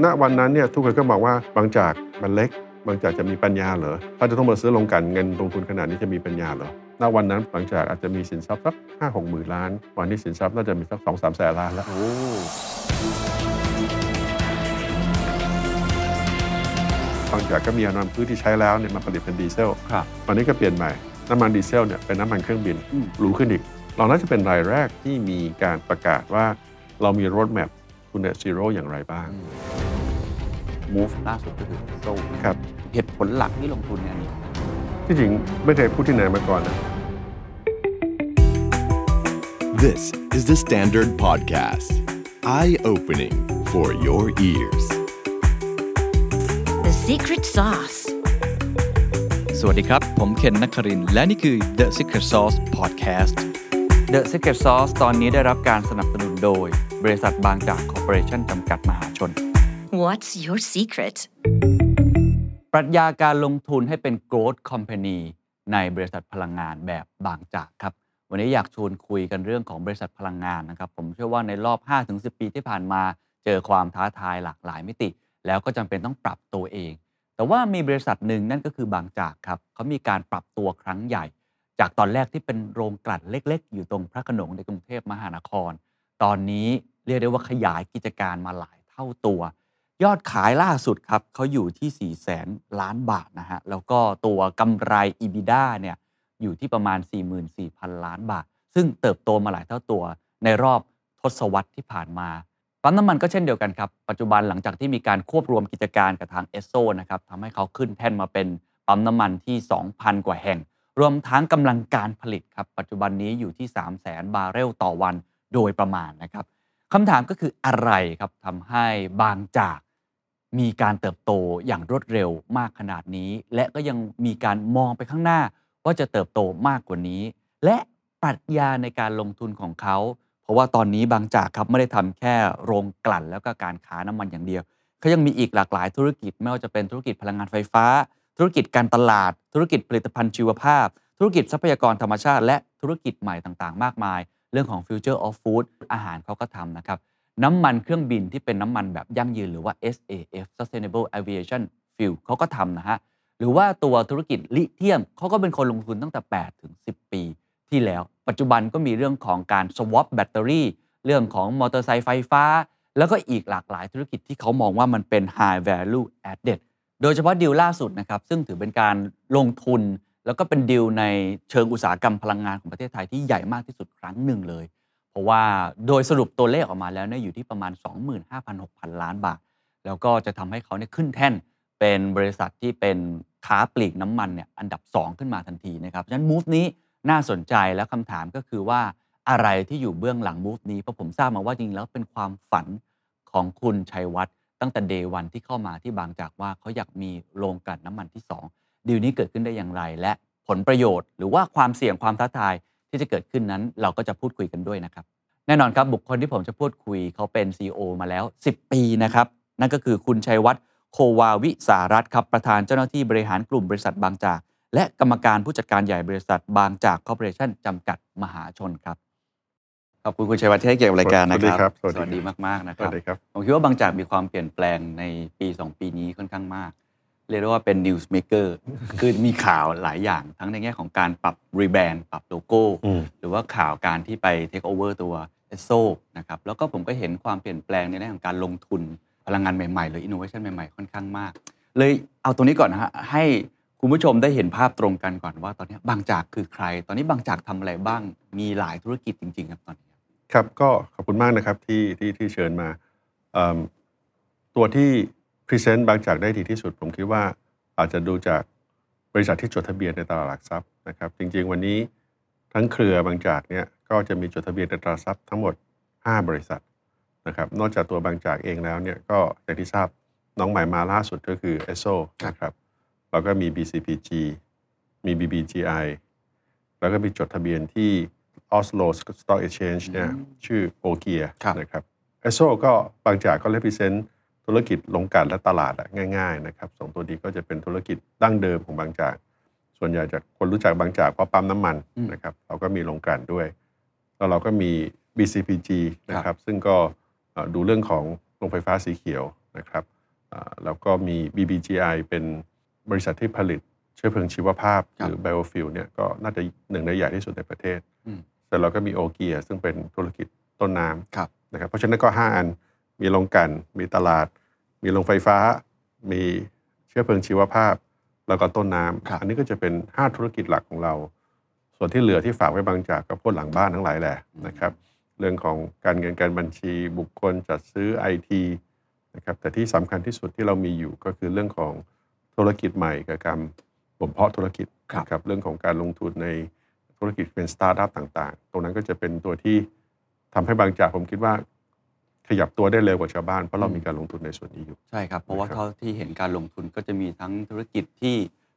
ณวันนั้นเนี่ยทุกคนก็มองว่าบางจากมันเล็ก บางจากจะมีปัญญาเหรอถ้าจะต้องมาซื้อลงกันเงินลงทุนขนาดนี้จะมีปัญญาเหรอณวันนั้นบางจากอาจจะมีสินทรัพย์สักห้าหกหมื่นล้านวันนี้สินทรัพย์น่าจะมีสักสองสามแสนล้านแล้วโอ้บางจากก็มีน้ำพืชที่ใช้แล้วเนี่ยมาผลิตเป็นดีเซลครับวันนี้ก็เปลี่ยนใหม่น้ำมันดีเซลเนี่ยเป็นน้ำมันเครื่องบินอืมหรูขึ้นอีก เราน่าจะเป็นรายแรกที่มีการประกาศว่าเรามีรถแมพ ทูเน t ซีโร่อย่างไรบ้างมูฟล่าสุดก็คือโซ่ครับ เหตุผลหลักที่ลงทุนเนี่ยอันนี้ ที่จริงไม่เคยพูดที่ไหนมาก่อนนะ This is the Standard Podcast. Eye opening for your ears. The secret sauce. สวัสดีครับ ผมเคนนักครินทร์และนี่คือ The Secret Sauce Podcast The Secret Sauce ตอนนี้ได้รับการสนับสนุนโดย บริษัทบางจากคอร์ปอเรชั่นจำกัดมหาชน What's your secret? ปรัชญาการลงทุนให้เป็น growth company ในบริษัทพลังงานแบบบางจากครับ วันนี้อยากชวนคุยกันเรื่องของบริษัทพลังงานนะครับ ผมเชื่อว่าในรอบ 5-10 ปีที่ผ่านมาเจอความท้าทายหลากหลายมิติ แล้วก็จำเป็นต้องปรับตัวเอง แต่ว่ามีบริษัทหนึ่งนั่นก็คือบางจากครับเขามีการปรับตัวครั้งใหญ่ จากตอนแรกที่เป็นโรงกลั่นเล็ก ๆ อยู่ตรงพระโขนงในกรุงเทพมหานคร ตอนนี้ เรียกได้ว่าขยายกิจการมาหลายเท่าตัว ยอดขายล่าสุดครับเขาอยู่ที่4แสนล้านบาทนะฮะแล้วก็ตัวกำไร EBITDA เนี่ยอยู่ที่ประมาณ 44,000 ล้านบาท ซึ่งเติบโตมาหลายเท่าตัว ในรอบทศวรรษที่ผ่านมาปั๊มน้ำมันก็เช่นเดียวกันครับ ปัจจุบันหลังจากที่มีการควบรวมกิจการกับทางเอสโซนะครับทำให้เขาขึ้นแท่นมาเป็นปั๊มน้ำมันที่ 2,000 กว่าแห่ง รวมทั้งกำลังการผลิตครับ ปัจจุบันนี้อยู่ที่ 3 0 0 0 0 0 บาร์เรลต่อวันโดยประมาณนะครับ คำถามก็คืออะไรครับทำให้บางจากมีการเติบโตอย่างรวดเร็วมากขนาดนี้ และก็ยังมีการมองไปข้างหน้า ว่าจะเติบโตมากกว่านี้ และปรัชญาในการลงทุนของเขา เพราะว่าตอนนี้บางจากครับไม่ได้ทำแค่โรงกลั่น แล้วก็การค้าน้ำมันอย่างเดียวเขายังมีอีกหลากหลายธุรกิจไม่ว่าจะเป็นธุรกิจพลังงานไฟฟ้า ธุรกิจการตลาด ธุรกิจผลิตภัณฑ์ชีวภาพ ธุรกิจทรัพยากรธรรมชาติ และธุรกิจใหม่ต่างๆ มากมาย เรื่องของ Future of Food อาหารเขาก็ทำนะครับ น้ำมันเครื่องบินที่เป็นน้ำมันแบบยั่งยืนหรือว่า SAF Sustainable Aviation Fuel เขาก็ทำนะฮะ หรือว่าตัวธุรกิจลิเธียมเขาก็เป็นคนลงทุนตั้งแต่ 8 ถึง 10 ปีที่แล้ว ปัจจุบันก็มีเรื่องของการ swap แบตเตอรี่ เรื่องของมอเตอร์ไซค์ไฟฟ้า แล้วก็อีกหลากหลายธุรกิจที่เขามองว่ามันเป็น high value added โดยเฉพาะดีลล่าสุดนะครับซึ่งถือเป็นการลงทุน แล้วก็เป็นดีลในเชิงอุตสาหกรรมพลังงานของประเทศไทยที่ใหญ่มากที่สุดครั้งหนึ่งเลย เพราะว่าโดยสรุปตัวเลขออกมาแล้วเนี่ยอยู่ที่ประมาณ 25,000-6,000 ล้านบาท แล้วก็จะทำให้เขาเนี่ยขึ้นแท่นเป็นบริษัทที่เป็นค้าปลีกน้ำมันเนี่ยอันดับ 2 ขึ้นมาทันทีนะครับฉะนั้น move นี้น่าสนใจแล้วคำถามก็คือว่าอะไรที่อยู่เบื้องหลัง move นี้เพราะผมทราบมาว่าจริงๆแล้วเป็นความฝันของคุณชัยวัฒน์ตั้งแต่ day วันที่เข้ามาที่บางจากว่าเขาอยากมีโรงกลั่นน้ำมันที่ 2 ดีลนี้เกิดขึ้นได้อย่างไร และผลประโยชน์ หรือว่าความเสี่ยงความท้าทายที่จะเกิดขึ้นนั้น เราก็จะพูดคุยกันด้วยนะครับ แน่นอนครับบุคคลที่ผมจะพูดคุยเขาเป็น CEO มาแล้ว 10 ปีนะครับนั่นก็คือคุณชัยวัฒน์โควาวิสารัตน์ครับประธานเจ้าหน้าที่บริหารกลุ่มบริษัทบางจาก และกรรมการผู้จัดการใหญ่บริษัทบางจากคอร์ปอเรชั่นจำกัดมหาชนครับขอบคุณคุณชัยวัฒน์ที่ให้เกียรติกับรายการนะครัรับบสวัสดีครับสวัสดีครับดีมากๆนะครับสวัสดีครับ ผมคิดว่าบางจากมีความเปลี่ยนแปลงในปี 2 ปีนี้ค่อนข้างมาก เรียกได้ว่าเป็น news maker คือมีข่าวหลายอย่างทั้งในแง่ของการปรับ rebrand ปรับโลโก้อืมหรือว่าข่าวการที่ไป take over ตัวเอสโซนะครับแล้วก็ผมก็เห็นความเปลี่ยนแปลงในแง่ของการลงทุนพลังงานใหม่ๆ หรือ innovation ใหม่ๆ ค่อนข้างมาก เลยเอาตรงนี้ก่อนนะฮะให้คุณผู้ชมได้เห็นภาพตรงกันก่อนว่าตอนนี้บางจากคือใคร ตอนนี้บางจากทำอะไรบ้างมีหลายธุรกิจจริง ๆ ครับตอนนี้ครับก็ขอบคุณมากนะครับที่ที่ที่เชิญมาเอิ่มตัวที่พ รีเซนต์บางจากได้ดีที่สุด ผมคิดว่าอาจจะดูจากบริษัทที่จดทะเบียนในตลาดหลักทรัพย์นะครับ จริง ๆ วันนี้ทั้งเครือบางจากเนี่ยก็จะมีจดทะเบียนในตลาดทรัพย์ทั้งหมด 5 บริษัทนะครับ นอกจากตัวบางจากเองแล้วเนี่ยก็อย่างที่ทราบน้องใหม่มาล่าสุดก็คือ e s o นะครับแล้วก็มี BCPG มี BBGI แล้วก็มีจดทะเบียนที่ Oslo Stock Exchange เนี่ยชื่อโอเกียครับนะครับเอสโซก็บางจากก็ represent ธุรกิจลงกลั่นและตลาดอะง่ายๆนะครับสองตัวนี้ก็จะเป็นธุรกิจดั้งเดิมของบางจาก ส่วนใหญ่จากคนรู้จักบางจากเพราะปั๊มน้ำมันอืมนะครับเราก็มีลงกลั่นด้วย แล้วเราก็มี BCPG นะครับซึ่งก็เอ่อดูเรื่องของโรงไฟฟ้าสีเขียวนะครับอ่าแล้วก็มี BBGI เป็นบริษัทที่ผลิตเชื้อเพลิงชีวภาพครับหรือ biofuel เนี่ยก็น่าจะหนึ่งในใหญ่ที่สุดในประเทศอืมแต่เราก็มีโอเกียซึ่งเป็นธุรกิจต้นน้ครับำนะครับเพราะฉะนั้นก็ 5 อัน มีโรงกลัน มีตลาด มีโรงไฟฟ้า มีเชื้อเพลิงชีวภาพ แล้วก็ต้นน้ำครับอันนี้ก็จะเป็น 5 ธุรกิจหลักของเรา ส่วนที่เหลือที่ฝากไว้บางจากก็พวกหลังบ้านทั้งหลายแหละนะครับ เรื่องของการเงินการบัญชีบุคคลจัดซื้อไอทีนะครับแต่ที่สำคัญที่สุดที่เรามีอยู่ก็คือเรื่องของธุรกิจใหม่กับการบ่มเพาะธุรกิจครับนะครับเรื่องของการลงทุนในธุรกิจเป็นสตาร์ทอัพต่าง ๆ ตรงนั้นก็จะเป็นตัวที่ทำให้บางจากผมคิดว่าข ยับตัวได้เร็วกว่าชาวบ้าน เพราะเรามีการลงทุนในส่วนนี้อยู่ ใช่ครับ เพราะว่านะครับเท่าที่เห็นการลงทุนก็จะมีทั้งธุรกิจที่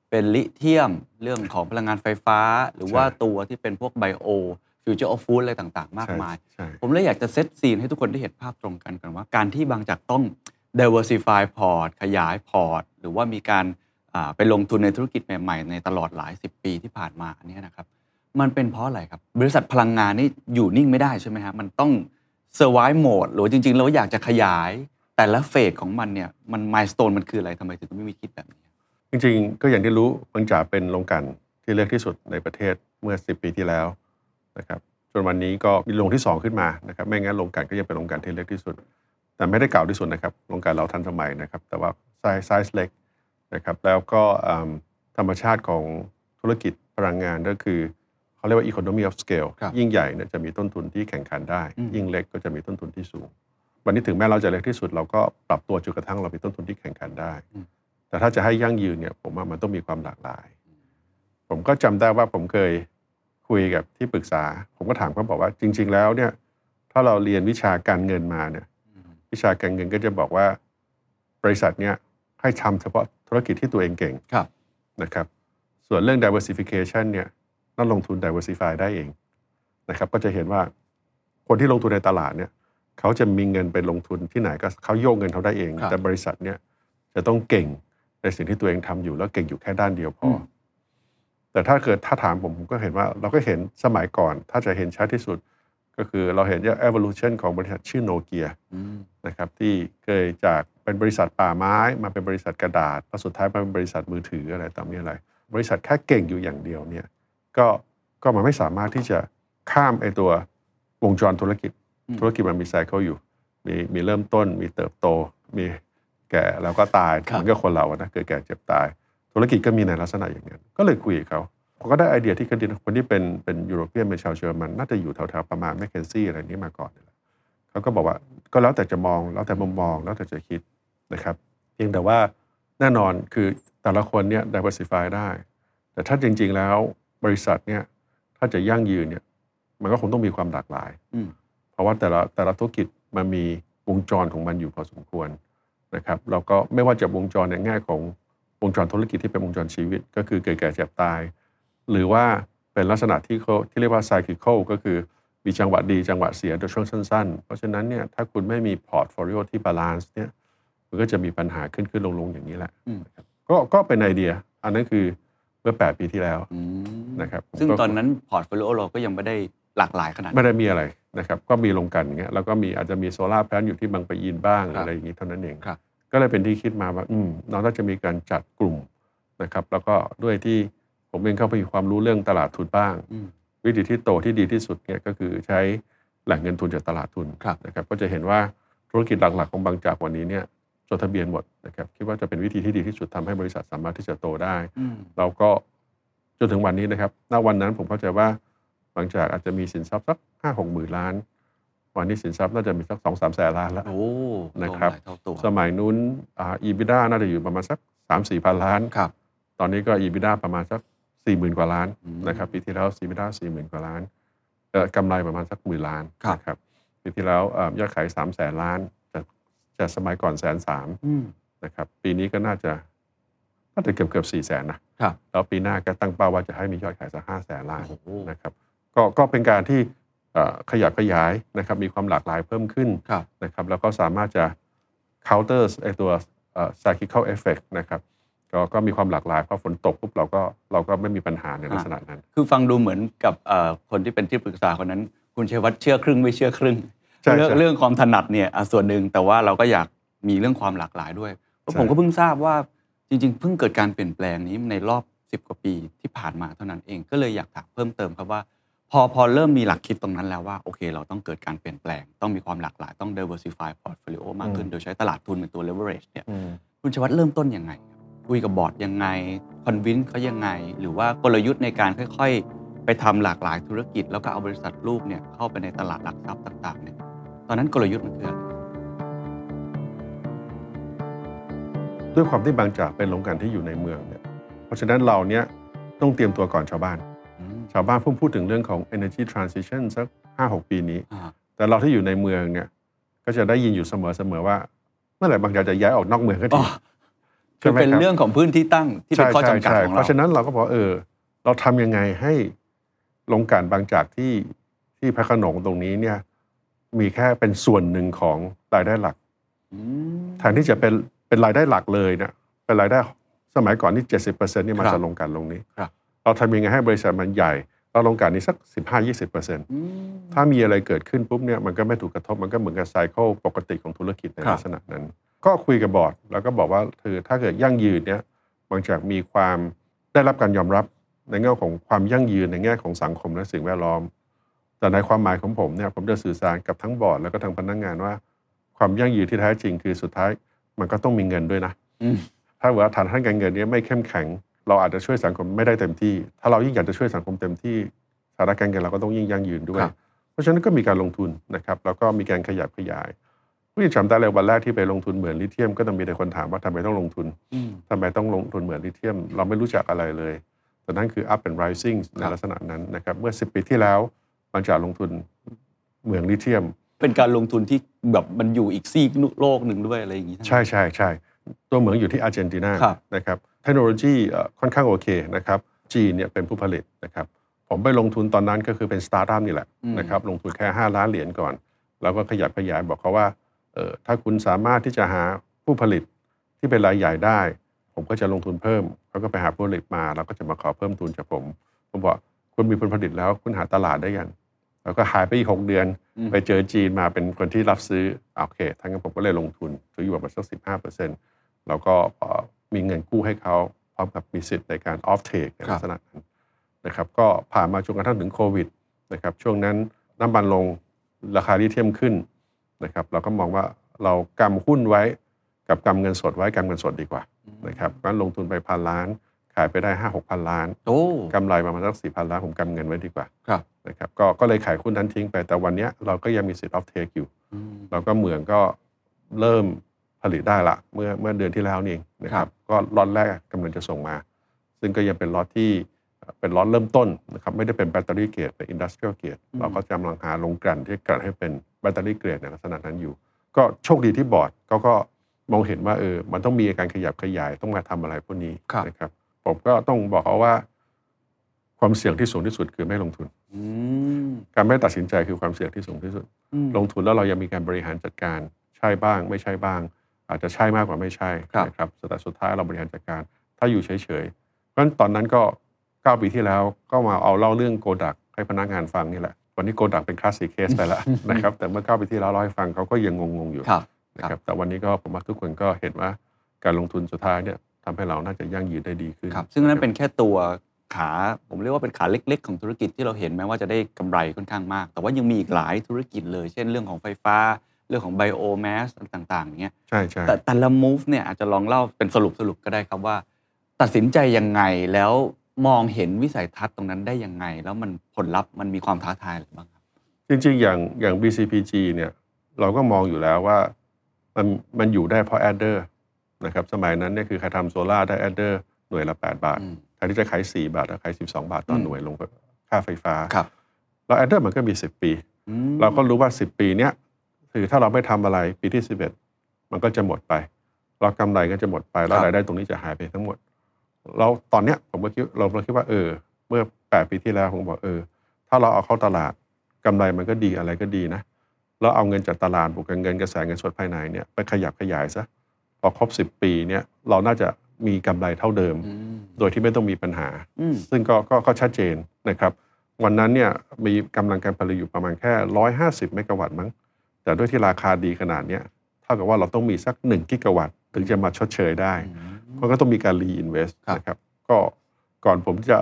เป็นลิเธียมเรื่องของพลังงานไฟฟ้า หรือว่าตัวที่เป็นพวก bio future of food อะไรต่างๆ มากมายใช่ผมเลยอยากจะ set scene ให้ทุกคนได้เห็นภาพตรงกันกันว่า การที่บางจากต้อง diversify พอร์ตขยายพอร์ตหรือว่ามีการอ่าไปลงทุนในธุรกิจใหม่ๆ ในตลอดหลายสิบปีที่ผ่านมาอันเนี้ยนะครับ มันเป็นเพราะอะไรครับ บริษัทพลังงานนี่อยู่นิ่งไม่ได้ใช่ไหมฮะมันต้อง survive mode หรือจริงๆ เราอยากจะขยายแต่ละเฟสของมันเนี่ยมัน milestone มันคืออะไรทำไมถึงไม่มีคิดแบบนี้ จริงๆ ก็อย่างที่รู้บางจากเป็นโรงกลั่นที่เล็กที่สุดในประเทศเมื่อ 10 ปีที่แล้วนะครับจนวันนี้ก็มีโรงที่ 2 ขึ้นมานะครับไม่งั้นโรงกลั่นก็ยังเป็นโรงกลั่นที่เล็กที่สุด แต่ไม่ได้เก่าที่สุดนะครับโรงกลั่นเราทันสมัยนะครับ แต่ว่าไซส์ไซส์เล็กนะครับแล้วก็ธรรมชาติของธุรกิจพลังงานก็คือ เขาเรียกว่า economy of scale ครับยิ่งใหญ่เนี่ยจะมีต้นทุนที่แข่งขันได้อืมยิ่งเล็กก็จะมีต้นทุนที่สูง วันนี้ถึงแม้เราจะเล็กที่สุดเราก็ปรับตัวจนกระทั่งเรามีต้นทุนที่แข่งขันได้ แต่ถ้าจะให้ยั่งยืนเนี่ยผมว่ามันต้องมีความหลากหลาย ผมก็จำได้ว่าผมเคยคุยกับที่ปรึกษา ผมก็ถามเขาบอกว่าจริง ๆ แล้วเนี่ยถ้าเราเรียนวิชาการเงินมาเนี่ยวิชาการเงินก็จะบอกว่าบริษัทเนี่ยให้ทำเฉพาะธุรกิจที่ตัวเองเก่งครับนะครับ ส่วนเรื่อง diversification เนี่ย นักลงทุน diversify ได้เองนะครับก็จะเห็นว่าคนที่ลงทุนในตลาดเนี่ยเขาจะมีเงินไปลงทุนที่ไหนก็เขาโยกเงินเขาได้เอง ครับ แต่บริษัทเนี่ยจะต้องเก่งในสิ่งที่ตัวเองทำอยู่แล้วเก่งอยู่แค่ด้านเดียวพออม แต่ถ้าเกิดถ้าถามผมผมก็เห็นว่าเราก็เห็นสมัยก่อน ถ้าจะเห็นชัดที่สุดก็คือเราเห็นว่า evolution ของบริษัทชื่อโนเกีย อืม นะครับที่เคยจากเป็นบริษัทป่าไม้มาเป็นบริษัทกระดาษแล้วสุดท้ายมาเป็นบริษัทมือถืออะไรต่อมีอะไร บริษัทแค่เก่งอยู่อย่างเดียวเนี่ย ก็ก็มันไม่สามารถที่จะข้ามไอตัววงจรธุรกิจอืมธุรกิจมันมีไซเคิลอยู่ มีมีเริ่มต้น มีเติบโต มีแก่แล้วก็ตายครับมันก็คนเราอะนะเกิดแก่เจ็บตาย ธุรกิจก็มีในลักษณะอย่างนั้น ก็เลยคุยกับเขาผมก็ได้ไอเดียที่คนที่คนที่เป็นเป็นยุโรเปียนเป็นชาวเยอรมันน่าจะอยู่แถวๆประมาณแมคเคนซี่อะไรนี้มาก่อนนี่แหละเขาก็บอกว่าก็แล้วแต่จะมองแล้วแต่มุมมองแล้วแต่จะคิดนะครับเพียงแต่ว่าแน่นอนคือแต่ละคนเนี่ย diversify ได้ แต่ถ้าจริง ๆแล้ว บริษัทเนี่ยถ้าจะยั่งยืนเนี่ยมันก็คงต้องมีความหลากหลายอืมเพราะว่าแต่ละแต่ละธุรกิจมันมีวงจรของมันอยู่พอสมควรนะครับเราก็ไม่ว่าจะวงจรในแง่ของวงจรธุรกิจที่เป็นวงจรชีวิต ก็คือเกิดแก่เจ็บตาย หรือว่าเป็นลักษณะที่เขาที่เรียกว่า cyclical ก็คือมีจังหวะดีจังหวะเสียโดยช่วงสั้น ๆ เพราะฉะนั้นเนี่ยถ้าคุณไม่มี portfolio ที่ balance เนี่ยมันก็จะมีปัญหาขึ้นขึ้นลงลงอย่างนี้แหละอืมนะครับก็ก็เป็นไอเดีย อันนั้นคือเมื่อ 8 ปีที่แล้วอืมนะครับซึ่งก็ตอนนั้น portfolio เราก็ยังไม่ได้หลากหลายขนาดนั้นไม่ได้มีอะไรนะครับก็มีโรงกลั่นอย่างเงี้ยแล้วก็มีอาจจะมี solar plant อยู่ที่บางปะอินบ้างครับอะไรอย่างนี้เท่านั้นเองครับก็เลยเป็นที่คิดมาว่าอืมเราน่าจะมีการจัดกลุ่มนะครับ แล้วก็ด้วยที่ผมเองเข้าไปมีความรู้เรื่องตลาดทุนบ้างอืมวิธีที่โตที่ดีที่สุดเนี่ยก็คือใช้แหล่งเงินทุนจากตลาดทุนครับนะครับก็จะเห็นว่าธุรกิจหลักๆของบางจากวันนี้เนี่ย จดทะเบียนหมดนะครับคิดว่าจะเป็นวิธีที่ดีที่สุดทำให้บริษัทสามารถที่จะโตได้อืมเราก็จนถึงวันนี้นะครับณวันนั้นผมเข้าใจว่าบางจากอาจจะมีสินทรัพย์สักห้าหกหมื่นล้าน วันนี้สินทรัพย์น่าจะมีสักสองสามแสนล้านแล้วโอ้นะครับโตหลายเท่าตัวสมัยนู้นอีบิด้าน่าจะอยู่ประมาณสักสามสี่พันล้านครับตอนนี้ก็อีบิด้าประมาณสักสี่หมื่นกว่าล้านอืมนะครับปีที่แล้วอีบิด้าสี่หมื่นกว่าล้านเอ่อกำไรประมาณสักหมื่นล้านครับนะครับปีที่แล้วเอ่อยอดขายสามแสนล้าน จากจากสมัยก่อนแสนสามอืมนะครับปีนี้ก็น่าจะน่าจะเกือบเกือบสี่แสนนะครับแล้วปีหน้าก็ตั้งเป้าว่าจะให้มียอดขายสักห้าแสนล้านโอ้โหนะครับก็ก็เป็นการที่เอ่อขยับขยายนะครับมีความหลากหลายเพิ่มขึ้นครับนะครับแล้วก็สามารถจะ counter ไอตัวเอ่อ cyclical effect นะครับก็ก็มีความหลากหลายพอฝนตกปุ๊บเราก็เราก็ไม่มีปัญหาในลักษณะนั้น คือฟังดูเหมือนกับเอ่อคนที่เป็นที่ปรึกษาคนนั้น คุณชัยวัฒน์เชื่อครึ่งไม่เชื่อครึ่งใช่ เรื่องใช่เรื่องความถนัดเนี่ยอะส่วนหนึ่งแต่ว่าเราก็อยากมีเรื่องความหลากหลายด้วยเพราะใช่ผมก็เพิ่งทราบว่าจริงๆ เพิ่งเกิดการเปลี่ยนแปลงนี้ในรอบ 10 กว่าปีที่ผ่านมาเท่านั้นเองก็เลยอยากถามเพิ่มเติมครับว่า พอพอเริ่มมีหลักคิดตรงนั้นแล้วว่าโอเค เราต้องเกิดการเปลี่ยนแปลง ต้องมีความหลากหลายต้อง diversify portfolio มากขึ้น โดยใช้ตลาดทุนเป็นตัว leverage เนี่ยคุณชวัตเริ่มต้นยังไงครับคุยกับบอร์ดยังไงคอนวินเขายังไง หรือว่ากลยุทธ์ในการค่อย ๆ ไปทำหลากหลายธุรกิจ แล้วก็เอาบริษัทลูกเนี่ยเข้าไปในตลาดหลักทรัพย์ต่างๆเนี่ย ตอนนั้นกลยุทธ์มันคืออะไรด้วยความที่บางจากเป็นโรงกลั่นที่อยู่ในเมืองเนี่ยเพราะฉะนั้นเราเนี่ยต้องเตรียมตัวก่อนชาวบ้านอืมชาวบ้านเพิ่งพูดถึงเรื่องของ energy transition สัก 5-6 ปีนี้อ่าแต่เราที่อยู่ในเมืองเนี่ยก็จะได้ยินอยู่เสมอๆว่า เมื่อไหร่บางจากจะย้ายออกนอกเมืองก็อ๋ทีอคือเป็นเรื่องของพื้นที่ตั้งที่เป็นข้อจำกัดใช่ของเพเราราะฉะนั้นเราก็บอกว่าเออ เราทำยังไงให้โรงกลั่นบางจากที่ที่พระโขนงตรงนี้เนี่ย มีแค่เป็นส่วนหนึ่งของรายได้หลักอืมแทนที่จะเป็นเป็นรายได้หลักเลยเนี่ยเป็นรายได้สมัยก่อนที่70%นี่มาครับจากโรงกลั่นตรงนี้ครับเราทำยังไงให้บริษัทมันใหญ่ เราโรงกลั่นนี้สัก15-20%อืมถ้ามีอะไรเกิดขึ้นปุ๊บเนี่ยมันก็ไม่ถูกกระทบมันก็เหมือนกับไซเคิลปกติของธุรกิจในครับลักษณะนั้น ก็คุยกับบอร์ดแล้วก็บอกว่าคือถ้าเกิดยั่งยืนเนี่ยบางจากมีความได้รับการยอมรับในแง่ของความยั่งยืนในแง่ของสังคมและสิ่งแวดล้อม แต่ในความหมายของผมเนี่ยผมจะสื่อสารกับทั้งบอร์ดแล้วก็ทางพนักงานว่า ความยั่งยืนที่แท้จริงคือสุดท้ายมันก็ต้องมีเงินด้วยนะอืมถ้าว่าฐานทางการเงินเนี้ไม่เข้มแข็ง เราอาจจะช่วยสังคมไม่ได้เต็มที่ ถ้าเรายิ่งอยากจะช่วยสังคมเต็มที่ฐานะการเงินเราก็ต้องยิ่งยั่งยืนด้วยครับเพราะฉะนั้นก็มีการลงทุนนะครับแล้วก็มีการขยับขยายผู้ที่จำได้เลยวันแรกที่ไปลงทุนเหมือนลิเธียม ก็ต้องมีแต่คนถามว่าทำไมต้องลงทุนอืมทำไมต้องลงทุนเหมือนลิเธียม เราไม่รู้จักอะไรเลยแต่นั่นคือ up and rising ในครับลักษณะนั้นนะครับเมื่อ 10 ปีที่แล้ว มันจะลงทุนเหมืองลิเธียม เป็นการลงทุนที่แบบมันอยู่อีกซีกโลกหนึ่งด้วยอะไรอย่างนี้ ใช่ใช่ใช่ตัวเหมืองอยู่ที่อาร์เจนตินาครับนะครับเทคโนโลยีเอ่อค่อนข้างโอเคนะครับจีนเนี่ยเป็นผู้ผลิตนะครับผมไปลงทุนตอนนั้นก็คือเป็นสตาร์ทอัพนี่แหละนะครับลงทุนแค่ 5 ล้านเหรียญก่อน แล้วก็ขยับขยายบอกเขาว่าเออถ้าคุณสามารถที่จะหาผู้ผลิตที่เป็นรายใหญ่ได้ ผมก็จะลงทุนเพิ่มเขาก็ไปหาผู้ผลิตมา แล้วก็จะมาขอเพิ่มทุนจากผม ผมบอกคุณมีผลผลิตแล้วคุณหาตลาดได้ยัง แล้วก็หายไปอีกหกเดือน ไปเจอจีนมาเป็นคนที่รับซื้ออะโอเคทั้างนั้นผมก็เลยลงทุนถืออยู่ประมาณสักสิบห้าเปอร์เซ็นต์แล้วก็เอ่อมีเงินกู้ให้เขาพร้อมกับมีสิทธิ์ในการ offtake ในลักษณะนั้นนะครับก็ผ่านมาจนกระทั่งถึงโควิดนะครับช่วงนั้นน้ำมันลงราคาลิเธียมขึ้นนะครับเราก็มองว่าเรากำหุ้นไว้กับกำเงินสดไว้กำเงินสดดีกว่านะครับงั้นลงทุนไปพันล้าน ขายไปได้ห้าหกพันล้านโอ้กำไรประมาณสักสี่พันล้านผมกำเงินไว้ดีกว่าครับ นะครับก็ก็เลยขายหุ้นนั้นทิ้งไปแต่วันเนี้ยเราก็ยังมีสิทธิ์ offtake อยู่อืมแล้วก็เหมืองก็เริ่มผลิตได้ละเมื่อเมื่อเดือนที่แล้วนี่เองนะคครัรับบก็ล็อตแรกกำลังจะส่งมา ซึ่งก็ยังเป็นล็อตที่เอ่อเป็นล็อตเริ่มต้นนะครับไม่ได้เป็น battery grade เป็น industrial grade เราก็กำลังหาโรงกลั่นที่กลั่นให้เป็นแบตเตอรี่เกรดในลักษณะนั้นอยู่ ก็โชคดีที่บอร์ดเขาก็มองเห็นว่าเออมันต้องมีการขยับขยายต้องมาทำอะไรพวกนี้ครับนะครับผมก็ต้องบอกเขาว่า ความเสี่ยงที่สูงที่สุดคือไม่ลงทุนอืม การไม่ตัดสินใจคือความเสี่ยงที่สูงที่สุดอืมลงทุนแล้วเรายังมีการบริหารจัดการใช่บ้าง ไม่ใช่บ้าง อาจจะใช่มากกว่าไม่ใช่ครับนะครับแต่สุดท้ายเราบริหารจัดการ ถ้าอยู่เฉยๆเพราะฉะนั้นตอนนั้นก็ 9 ปีที่แล้วก็มาเอาเล่าเรื่องโกดักให้พนักงานฟังนี่แหละวันนี้โกดักเป็น classic case ไปแล้วนะครับแต่เมื่อ 9 ปีที่แล้วเล่าให้ฟังเขาก็ยังงงๆอยู่ครับนะครับแต่วันนี้ก็ผมว่าทุกคนก็เห็นว่าการลงทุนสุดท้ายเนี่ยทำให้เราน่าจะยั่งยืนได้ดีขึ้นครับซึ่งนั่นเป็นแค่ตัว ขา ผมเรียกว่าเป็นขาเล็ก ๆ ของธุรกิจที่เราเห็นแม้ว่าจะได้กำไรค่อนข้างมาก แต่ว่ายังมีอีกหลายธุรกิจเลย เช่นเรื่องของไฟฟ้า เรื่องของ biomass ต่างๆอย่างเงี้ยใช่ใช่แต่แต่ละ move เนี่ยอาจจะลองเล่าเป็นสรุปสรุปก็ได้ครับว่า ตัดสินใจยังไงแล้วมองเห็นวิสัยทัศน์ตรงนั้นได้ยังไง แล้วมันผลลัพธ์มันมีความท้าทายอะไรบ้างครับ จริง ๆ อย่างอย่าง BCPG เนี่ยเราก็มองอยู่แล้วว่ามันมันอยู่ได้เพราะ adder นะครับสมัยนั้นเนี่ยคือใครทำโซลาร์ได้ adder หน่วยละ 8 บาท อืมใครที่จะขาย 4 บาทแล้วขาย 12 บาทต่อหน่วยรวมค่าไฟฟ้าครับแล้ว adder มันก็มี 10 ปีอืมเราก็รู้ว่า 10 ปีเนี้ยคือถ้าเราไม่ทำอะไรปีที่ 11 มันก็จะหมดไปแล้วกำไรก็จะหมดไปแล้วรายได้ตรงนี้จะหายไปทั้งหมดแล้วตอนเนี้ยผมก็คิดเราเราคิดว่าเออ เมื่อ 8 ปีที่แล้วผมบอกเออ ถ้าเราเอาเข้าตลาดกำไรมันก็ดีอะไรก็ดีนะแล้วเอาเงินจากตลาดบวกกับเงินกระแสเงินสดภายในเนี่ยไปขยับขยายซะพอครบ 10 ปีเนี่ยเราน่าจะ มีกำไรเท่าเดิมอืมโดยที่ไม่ต้องมีปัญหาอืมซึ่งก็ก็ก็ชัดเจนนะครับ วันนั้นเนี่ยมีกำลังการผลิตอยู่ประมาณแค่ 150 เมกะวัตต์มั้ง แต่ด้วยที่ราคาดีขนาดเนี้ยเท่ากับว่าเราต้องมีสัก 1 กิกะวัตต์ถึงจะมาชดเชยได้เพราะก็ต้องมีการ reinvest ครับนะครับก็ก่อนผมจะ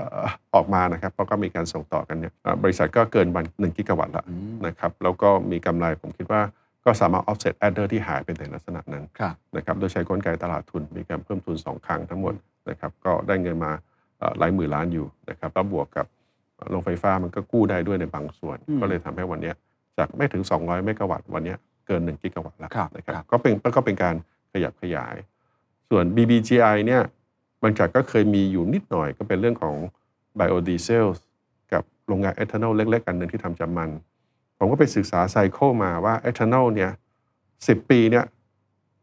ออกมานะครับเพราะก็มีการส่งต่อกันเนี่ยอ่าบริษัทก็เกินวัน1กิกะวัตต์ละนะครับแล้วก็มีกำไรผมคิดว่า ก็สามารถ offset adder ที่หายไปในลักษณะนั้นครับนะครับโดยใช้กลไกตลาดทุนมีการเพิ่มทุน 2 ครั้งทั้งหมดนะครับก็ได้เงินมาเอ่อหลายหมื่นล้านอยู่นะครับแล้วบวกกับโรงไฟฟ้ามันก็กู้ได้ด้วยในบางส่วนอืมก็เลยทำให้วันเนี้ยจากไม่ถึง 200 เมกะวัตต์วันเนี้ยเกิน 1 กิกะวัตต์แล้วครับนะครับครับก็เป็นก็เป็นการขยับขยาย ส่วน BBGI เนี่ยบางจากก็เคยมีอยู่นิดหน่อยก็เป็นเรื่องของ biodiesel กับโรงงานเอทานอลเล็ก ๆ อันหนึ่งที่ทำจากมัน ผมก็ไปศึกษาไซเคิลมาว่าเอทานอลเนี่ยสิปีเนี่ย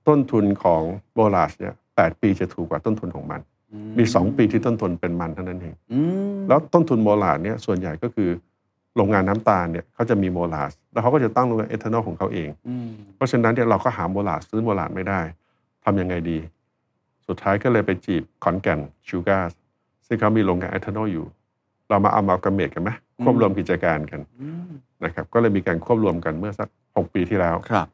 ต้นทุนของโบลาชเนี่ยแปดปีจะถูกกว่าต้นทุนของมัน มี2ปีที่ต้นทุนเป็นมันเท่านั้นเองอืมแล้วต้นทุนโมลาร์เนี่ยส่วนใหญ่ก็คือโรงงานน้ำตาลเนี่ยเขาจะมีโมลาร์แล้วเขาก็จะตั้งโรงงานเอทานอลของเขาเองอืมเพราะฉะนั้นเนี่ยเราก็หาโมลาร์ซื้อโมลาร์ไม่ได้ทำยังไงดี สุดท้ายก็เลยไปจีบขอนแก่นชูการ์ซึ่งเขามีโรงงานเอทานอลอยู่ เรามาเอามากระเมดกันไหม ควบรวมกิจการกันนะครับก็เลยมีการควบรวมกันเมื่อสัก 6 ปีที่แล้วครับ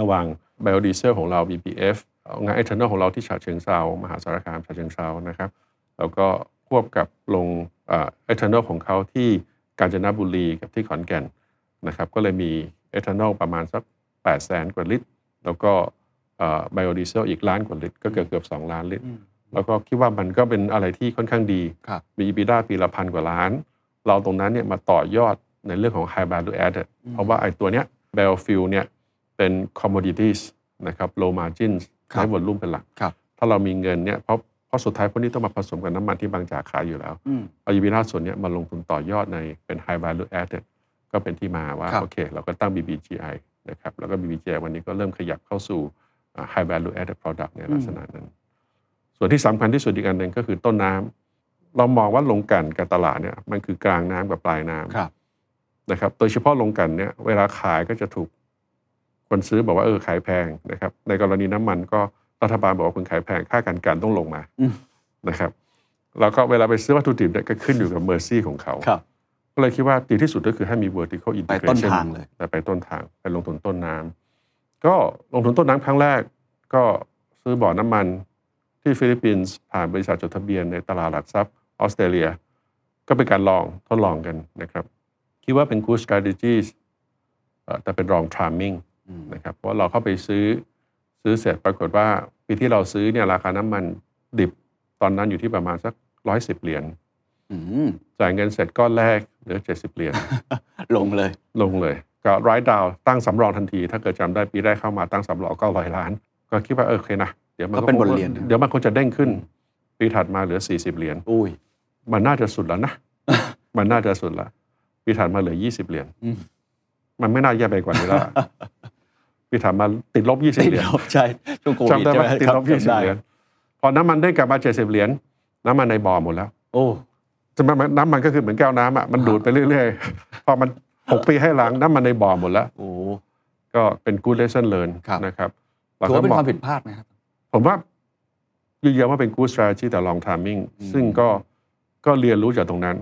ระหว่างไบโอดีเซลของเรา BPF เอาโรงงานเอทานอลของเราที่ฉะเชิงเทรามหาสารคามฉะเชิงเทรานะครับแล้วก็ควบกับโรงเอทานอลของเขาที่กาญจนบุรีกับที่ขอนแก่นนะครับก็เลยมีเอทานอลประมาณสัก8แสนกว่าลิตร แล้วก็ไบโอดีเซลอีกล้านกว่าลิตร ก็เกือบเกือบ2ล้านลิตร แล้วก็คิดว่ามันก็เป็นอะไรที่ค่อนข้างดีครับมี EBITDA ปีละพันกว่าล้าน เราตรงนั้นเนี่ยมาต่อยอดในเรื่องของ high value added เพราะว่าไอ้ตัวเนี้ย biofuel เนี่ยเป็น commodities นะครับ low margins ครับใช้วอลลุ่มเป็นหลักครับถ้าเรามีเงินเนี่ยเพราะเพราะสุดท้ายพวกนี้ต้องมาผสมกับน้ำมันที่บางจากขายอยู่แล้วอืมเอา EBITDA ส่วนเนี้ยมาลงทุนต่อยอดในเป็น high value added ก็เป็นที่มาว่าครับโอเค เราก็ตั้ง BBGI นะครับแล้วก็ BBGI วันนี้ก็เริ่มขยับเข้าสู่อ่า high value added product ในลักษณะนั้น ส่วนที่สำคัญที่สุดอีกอันหนึ่งก็คือต้นน้ำ เรามองว่าลงกลันกับตลาดเนี่ยมันคือกลางน้ำกับปลายน้ำครับ นะครับ โดยเฉพาะลงกลันเนี่ย เวลาขายก็จะถูก คนซื้อบอกว่าเออขายแพงนะครับ ในกรณีน้ำมันก็รัฐบาลบอกว่าคุณขายแพงค่าการกลันต้องลงมาอืมนะครับ แล้วก็เวลาไปซื้อวัตถุดิบเนี่ยก็ขึ้นอยู่กับเมอร์ซี่ของเขาครับก็เลยคิดว่าดีที่สุดก็คือให้มี vertical ไป integration ต้นทางเลยแต่ไปต้นทางไปลงทุนต้นน้ำก็ลงทุนต้นน้ำครั้งแรก ก็ซื้อบ่อน้ำมันที่ฟิลิปปินส์ผ่านบริษัทจดทะเบียนในตลาดหลักทรัพย์ ออสเตรเลีย ก็เป็นการลองทดลองกันนะครับ คิดว่าเป็น good strategies เอ่อแต่เป็น wrong timing นะครับเพราะเราเข้าไปซื้อซื้อเสร็จปรากฏว่าปีที่เราซื้อเนี่ยราคาน้ำมันดิบตอนนั้นอยู่ที่ประมาณสักร้อยสิบเหรียญอืมจ่ายเงินเสร็จก้อนแรกเหลือเจ็ดสิบเหรียญลงเลย ลงเลยก็ write down ตั้งสำรองทันที ถ้าเกิดจำได้ปีแรกเข้ามาตั้งสำรองก็ร้อยล้าน ก็คิดว่าเออโอเคนะเดี๋ยวมันก็เป็นบทเรียน เดี๋ยวมันคงจะเด้งขึ้น ปีถัดมาเหลือ 40 เหรียญอุ้ยมันน่าจะสุดแล้วนะ มันน่าจะสุดละปีถัดมาเหลือ 20 เหรียญอืมมันไม่น่าแย่ไปกว่านี้แล้วปีถัดมาติดลบ 20ติดเหรียญลบใช่ช่วงโควิดจำได้ใช่ว่าไหมติดครับลบ 20จำได้เหรียญพอน้ำมันได้กลับมา 70 เหรียญน้ำมันในบ่อหมดแล้ว โอ้ใช่ไหมมันน้ำมันก็คือเหมือนแก้วน้ำอะมันดูดไปเรื่อยๆพอมันหกปีให้หลังน้ำมันในบ่อหมดแล้วโอ้ก็เป็น good lesson learn ครับนะครับถือว่าเป็นก็ความผิดพลาดนะครับผมว่า ยืนยันว่าเป็น good strategy แต่ long timing ซึ่งก็ก็เรียนรู้จากตรงนั้น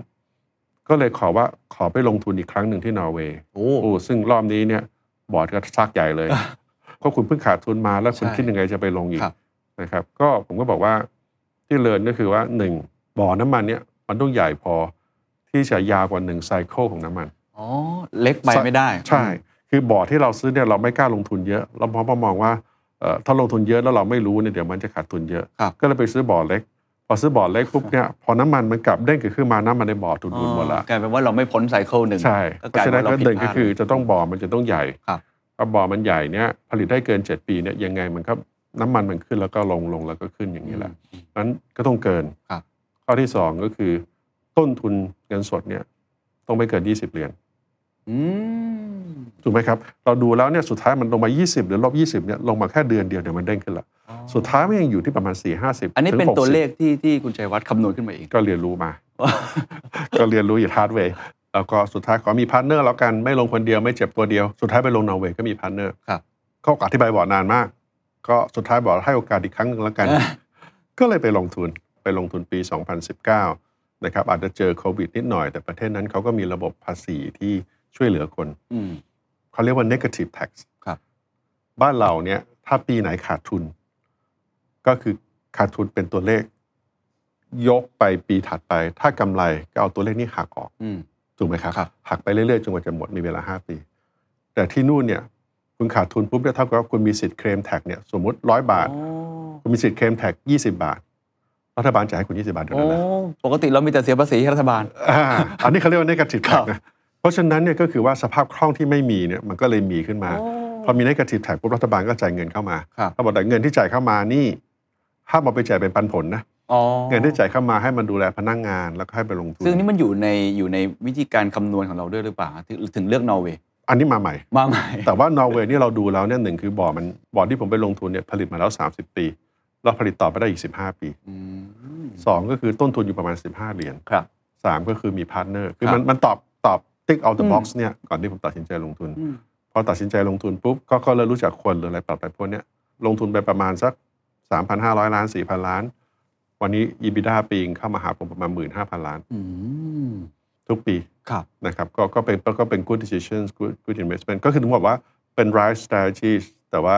ก็เลยขอว่าขอไปลงทุนอีกครั้งหนึ่งที่นอร์เวย์โอ้โอ้ซึ่งรอบนี้เนี่ยบอร์ดก็ซักใหญ่เลยเพราะคุณเพิ่งขาดทุนมาแล้วคุณใช่คิดยังไงจะไปลงอีกครับนะครับ ก็ผมก็บอกว่าที่เรียนก็คือว่าหนึ่งบ่อน้ำมันเนี่ยมันต้องใหญ่พอที่จะยาวกว่าหนึ่งไซเคิลของน้ำมันอ๋อเล็กไปไม่ได้ ใช่ คือบ่อที่เราซื้อเนี่ยเราไม่กล้าลงทุนเยอะ เราเพราะมองว่าเอ่อ ถ้าลงทุนเยอะแล้วเราไม่รู้เนี่ยเดี๋ยวมันจะขาดทุนเยอะครับก็เลยไปซื้อบ่อเล็ก พอซื้อบ่อเล็กปุ๊บเนี่ยพอน้ำมันมันกลับเด้งขึ้นมาน้ำมันในบ่อทุนทุนหมดละกลายเป็นว่าเราไม่พ้นไซเคิลหนึ่งใช่ก็เพกลายราะฉะเป็นั้นนว่าก็เราผิดเด่นพก็ลาดคือจะต้องบ่อมันจะต้องใหญ่ครับพอบ่อมันใหญ่เนี่ยผลิตได้เกิน 7 ปีเนี่ยยังไงมันก็น้ำมันมันขึ้นแล้วก็ลงลงแล้วก็ขึ้นอย่างนี้แหละนั้นก็ต้องเกินครับข้อที่สองก็คือ ต้นทุนเงินสดเนี่ยต้องไม่เกิน 20 เหรียญอืม ถูกไหมครับ เราดูแล้วเนี่ยสุดท้ายมันลงมา 20 หรือลบ20เนี่ยลงมาแค่เดือนเดียวเดี๋ยวมันเด้งขึ้นละสุดท้ายมันยังอยู่ที่ประมาณ 4 50 อันนี้ถึงเป็นตัว60เลขที่ที่คุณชัยวัฒน์คำนวณขึ้นมาเองก็เรียนรู้มา ก็เรียนรู้อย่าง hard way แล้วก็สุดท้ายขอมี partner แล้วกันไม่ลงคนเดียวไม่เจ็บตัวเดียว สุดท้ายไปลงนอร์เวย์ก็มี partner ครับเขาอธิบายบอกนานมาก ก็สุดท้ายบอกให้โอกาสอีกครั้งหนึ่งแล้วกัน ก็เลยไปลงทุนไปลงทุนปี 2019นะครับอาจจะเจอโควิดนิดหน่อยแต่ประเทศนั้นเขาก็มีระบบภาษีที่ ช่วยเหลือคนอืมเขาเรียกว่า negative tax ครับ บ้านเราเนี่ย ถ้าปีไหนขาดทุน ก็คือขาดทุนเป็นตัวเลข ยกไปปีถัดไป ถ้ากำไรก็เอาตัวเลขนี้หักออกอืมถูกไหมครับครับหักไปเรื่อยๆจนกว่าจะหมดมีเวลา5ปี แต่ที่นู่นเนี่ย คุณขาดทุนปุ๊บเนี่ยเท่ากับว่าคุณมีสิทธิ์เคลมแท็กเนี่ยสมมติร้อยบาทโอ้คุณมีสิทธิ์เคลมแท็ก20บาทรัฐบาลจ่ายให้คุณ 20 บาทเท่าโอ้นั้นแหละปกติเรามีแต่เสียภาษีให้รัฐบาลอ่าอันนี้เขาเรียกว่า negative ครับ tax นะ เพราะฉะนั้นเนี่ยก็คือว่าสภาพคล่องที่ไม่มีเนี่ยมันก็เลยมีขึ้นมาโอ้พอมี negative tax ปุ๊บรัฐบาลก็จ่ายเงินเข้ามาครับเขาบอกแต่เงินที่จ่ายเข้ามานี่ห้ามเอาไปจ่ายเป็นปันผลนะอ๋อเงินที่จ่ายเข้ามาให้มันดูแลพนักงานแล้วก็ให้ไปลงทุน ซึ่งนี่มันอยู่ในอยู่ในวิธีการคำนวณของเราด้วยหรือเปล่าถึงถึงเลือกนอร์เวย์อันนี้มาใหม่ มาใหม่ แต่ว่านอร์เวย์นี่เราดูแล้วเนี่ยหนึ่งคือบ่อมันบ่อที่ผมไปลงทุนเนี่ยผลิตมาแล้ว 30 ปีแล้วผลิตต่อไปได้อีก 15 ปีอืมสองก็คือต้นทุนอยู่ประมาณ 15 เหรียญครับสามก็คือมี partner คือครับมันมันตอบ ตอบ tick all the อืม box เนี่ยก่อนที่ผมตัดสินใจลงทุนอืมพอตัดสินใจลงทุนปุ๊บก็ก็เลยรู้จักคนหรืออะไรปรับไปพวกเนี้ยลงทุนไปประมาณสัก 3,500 ล้าน 4,000 ล้าน วันนี้ EBITDA วิ่งเข้ามาหาผมประมาณ 15,000 ล้านอืมทุกปีครับนะครับก็ก็เป็นก็เป็น good decisions good good investment ก็คือถึงบอกว่าเป็น right strategies แต่ว่า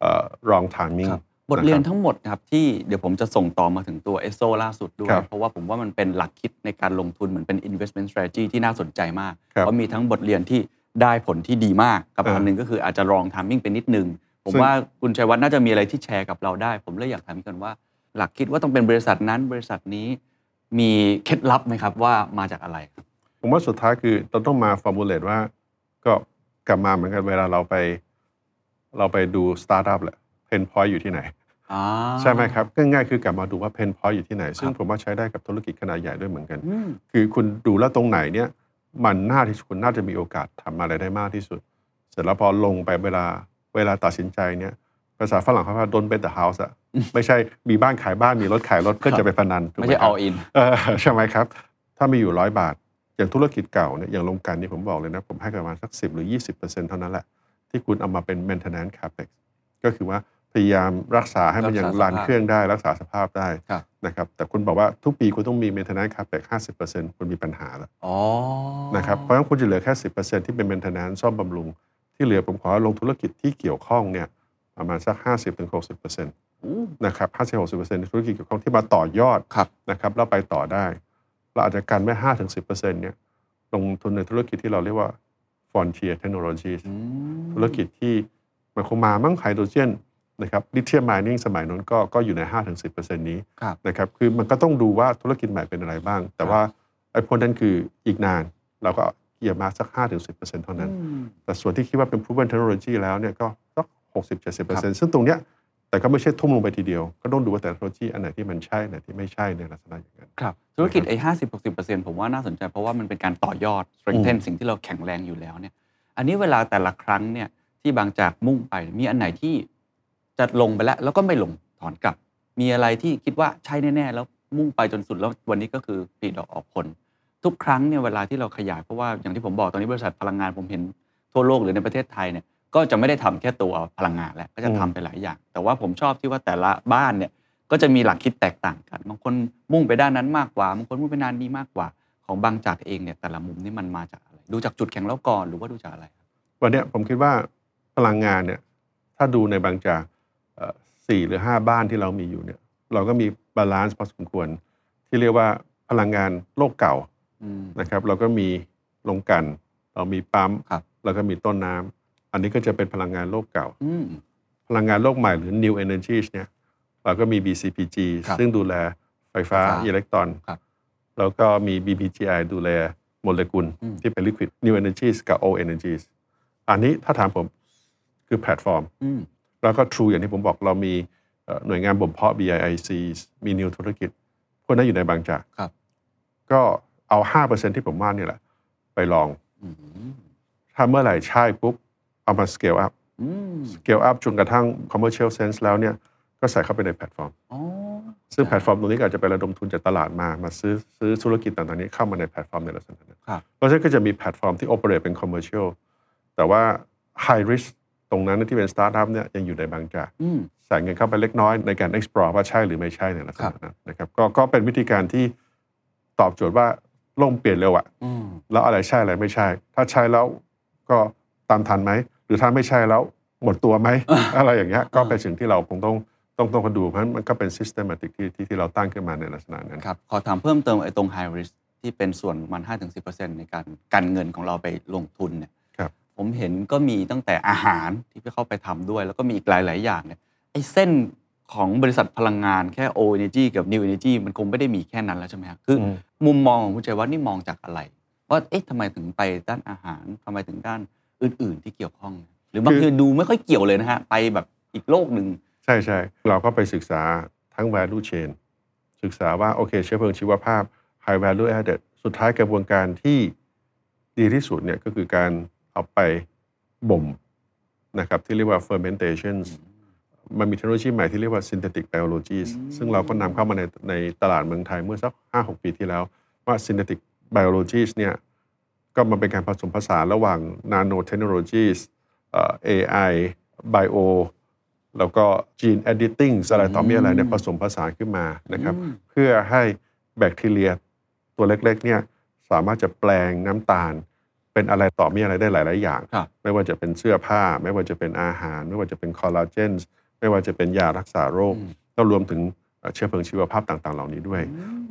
เอ่อ wrong timing ครับ บทเรียนนะครับทั้งหมดครับที่เดี๋ยวผมจะส่งต่อมาถึงตัวเอสโซล่าสุดด้วยครับเพราะว่าผมว่ามันเป็นหลักคิดในการลงทุนเหมือนเป็น investment strategy ที่น่าสนใจมากครับเพราะมีทั้งบทเรียนที่ได้ผลที่ดีมากกับอ่าอันหนึ่งก็คืออาจจะ wrong timing ไปนิดนึง ผมซึ่งว่าคุณชัยวัฒน์น่าจะมีอะไรที่แชร์กับเราได้ ผมเลยอยากถามกันว่า หลักคิดว่าต้องเป็นบริษัทนั้นบริษัทนี้มีเคล็ดลับไหมครับว่ามาจากอะไรครับผมว่าสุดท้ายคือเราต้องมา formulate ว่าก็กลับมาเหมือนกันเวลาเราไป เราไปดูสตาร์ทอัพแหละ pain point อยู่ที่ไหนอ่าใช่ไหมครับง่ายๆคือกลับมาดูว่า pain point อยู่ที่ไหน ซึ่งผมว่าใช้ได้กับธุรกิจขนาดใหญ่ด้วยเหมือนกันอืมคือคุณดูแล้วตรงไหนเนี่ยมันน่าที่คุณน่าจะมีโอกาสทำอะไรได้มากที่สุด เสร็จแล้วพอลงไปเวลาเวลาตัดสินใจเนี่ยภาษาฝรั่งเขาว่า don't bet the house อะไม่ใช่มีบ้านขายบ้านมีรถขายรถเพื่อครับจะไปพนันถูกไม่หใช่ครับ all in เออใช่ไหมครับ ถ้ามีอยู่ร้อยบาท อย่างธุรกิจเก่าเนี่ยอย่างโรงกลันนี่ผมบอกเลยนะ ผมให้ประมาณสัก 10 หรือ 20%เท่านั้นแหละ ที่คุณเอามาเป็น maintenance capex ก็คือว่า พยายามรักษาให้มันยังรักษาสภาพรันเครื่องได้รักษาสภาพได้ครับนะครับแต่คุณบอกว่าทุกปีคุณต้องมี maintenance capex 50%คุณมีปัญหาแล้วอ๋อนะครับเพราะฉะนั้นคุณจะเหลือแค่10%ที่เป็น maintenance ซ่อมบำรุง ที่เหลือผมขอลงธุรกิจที่เกี่ยวข้องเนี่ยประมาณสัก50-60%นะครับ50-60%ในธุรกิจเกี่ยวข้องที่มาต่อยอดครับนะครับแล้วไปต่อได้เราอาจจะกันไว้ห้าถึงสิบเปอร์เซ็นต์เนี่ยลงทุนในธุรกิจที่เราเรียกว่า frontier technologies อืมธุรกิจที่มันคงมามั่งไฮโดรเจน นะครับลิเธียมไมนิ่งสมัยนั้นก็ก็อยู่ใน 5-10%นี้ครับนะครับคือมันก็ต้องดูว่าธุรกิจใหม่เป็นอะไรบ้าง แต่ว่าไอ้พวกนั้นคืออีกนานเราก็เกียร์มาสัก 5-10%เท่านั้นอืมแต่ส่วนที่คิดว่าเป็น proven technology แล้วเนี่ยก็สัก60-70%ซึ่งตรงเนี้ยแต่ก็ไม่ใช่ทุ่มลงไปทีเดียว ก็ต้องดูว่าแต่ละเทคโนโลยีอันไหนที่มันใช่อันไหนที่ไม่ใช่ในลักษณะอย่างนั้นครับธุรกิจไอ้ห้าสิบหกสิบเปอร์เซ็นต์ผมว่าน่าสนใจ เพราะว่ามันเป็นการต่อยอด strengthen สิ่งที่เราแข็งแรงอยู่แล้วเนี่ยอันนี้เวลาแต่ละครั้งเนี่ยที่บางจากมุ่งไปมีอันไหนที่ จะลงไปแล้ว แล้วก็ไม่ลงถอนกลับ มีอะไรที่คิดว่าใช่แน่ ๆ แล้วมุ่งไปจนสุดแล้ววันนี้ก็คือผลิดอกออกผล ทุกครั้งเนี่ยเวลาที่เราขยายเพราะว่าอย่างที่ผมบอกตอนนี้บริษัทพลังงานผมเห็นทั่วโลกหรือในประเทศไทยเนี่ยก็จะไม่ได้ทำแค่ตัวพลังงานแหละก็จะทำไปหลายอย่าง แต่ว่าผมชอบที่ว่าแต่ละบ้านเนี่ยก็จะมีหลักคิดแตกต่างกันบางคนมุ่งไปด้านนั้นมากกว่าบางคนมุ่งไปด้านนี้มากกว่า ของบางจากเองเนี่ยแต่ละมุมนี่มันมาจากอะไรดูจากจุดแข็งแล้วก่อนหรือว่าดูจากอะไรครับวันเนี้ยผมคิดว่าพลังงานเนี่ยถ้าดูในบางจากเอ่อ สี่หรือห้าบ้านที่เรามีอยู่เนี่ยเราก็มี balance พอสมควร ที่เรียกว่าพลังงานโลกเก่าอืมนะครับ เราก็มีโรงกลั่น เรามีปั๊มครับแล้วก็มีต้นน้ำอันนี้ก็จะเป็นพลังงานโลกเก่าอืมพลังงานโลกใหม่หรือ new energies เนี่ยเราก็มี BCPG ครับซึ่งดูแลไฟฟ้าไฟฟ้าอิเล็กตรอนครับแล้วก็มี BBGI ดูแลโมเลกุลอืมที่เป็น liquid new energies กับ old energies อันนี้ถ้าถามผมคือแพลตฟอร์มอืม แล้วก็ True อย่างที่ผมบอกเรามีเอ่อหน่วยงานบ่มเพาะ BIIC มี New ธุรกิจ พวกนั้นอยู่ในบางจากครับ ก็เอา 5%ที่ผมว่านี่แหละ ไปลองอืมถ้าเมื่อไหร่ใช่ปุ๊บ เอามา scale up อืม scale up จนกระทั่ง commercial sense แล้วเนี่ย ก็ใส่เข้าไปในแพลตฟอร์มอ๋อซึ่งแพลตฟอร์มตรงนี้ก็อาจจะไประดมทุนจากตลาดมา มาซื้อซื้อธุรกิจต่างๆนี้เข้ามาในแพลตฟอร์มในลักษณะนั้นครับเพราะฉะนั้นก็จะมีแพลตฟอร์มที่ operate เป็น commercial แต่ว่า high risk ต รงนั้นที่เป็น startup เนี่ยยังอยู่ในบางจากอืมใส่เงินเข้าไปเล็กน้อยในการ explore ว่าใช่หรือไม่ใช่ในลักษณะนั้นนะครับก็ก็เป็นวิธีการที่ตอบโจทย์ว่าโลกเปลี่ยนเร็วอะอืมแล้วอะไรใช่อะไรไม่ใช่ ถ้าใช่แล้วก็ตามทันไหมหรือถ้าไม่ใช่แล้วหมดตัวไหมอะไรอย่างเงี้ยก็เป็นสิ่งที่เราคงต้องต้องต้องดูเพราะฉะนั้นมันก็เป็น systematic ที่ที่ที่เราตั้งขึ้นมาในลักษณะนั้นครับขอถามเพิ่มเติมไอ้ตรง high risk ที่เป็นส่วนมัน5-10%ในการกันเงินของเราไปลงทุนเนี่ยครับ ผมเห็นก็มีตั้งแต่อาหารที่ไปเข้าไปทำด้วย แล้วก็มีอีกหลาย ๆ อย่างเนี่ยไอ้เส้นของบริษัทพลังงานแค่ O Energy กับ New Energy มันคงไม่ได้มีแค่นั้นแล้วใช่ไหมครับคืออมมุมมองของคุณชัยวัฒน์นี่มองจากอะไรว่าเอ๊ะทำไมถึงไปด้านอาหารทำไมถึงด้านอื่น ๆ ที่เกี่ยวข้อง หรือบางทีดูไม่ค่อยเกี่ยวเลยนะฮะไปแบบอีกโลกหนึ่งใช่ใช่เราก็ไปศึกษาทั้ง value chain ศึกษาว่าโอเคเชื้อเพลิงชีวภาพ high value added สุดท้ายกระบวนการที่ดีที่สุดเนี่ยก็คือการ เอาไปบ่มนะครับที่เรียกว่า fermentation มันมีเทคโนโลยีใหม่ที่เรียกว่า synthetic biologies ซึ่งเราก็นำเข้ามาในในตลาดเมืองไทยเมื่อสัก 5-6 ปีที่แล้ว ว่า synthetic biologies เนี่ยก็มันเป็นการผสมผสานระหว่าง nanotechnologies เอ่อ AI bio แล้วก็ gene editing อะไรต่อมีอะไรเนี่ยผสมผสานขึ้นมานะครับเพื่อให้แบคทีเรียตัวเล็กๆเนี่ยสามารถจะแปลงน้ำตาล เป็นอะไรต่อมีอะไรได้หลาย ๆ อย่าง ครับ ไม่ว่าจะเป็นเสื้อผ้า ไม่ว่าจะเป็นอาหาร ไม่ว่าจะเป็นคอลลาเจนไม่ว่าจะเป็นยารักษาโรค แล้วรวมถึงเอ่อเชื้อเพลิงชีวภาพต่าง ๆ เหล่านี้ด้วย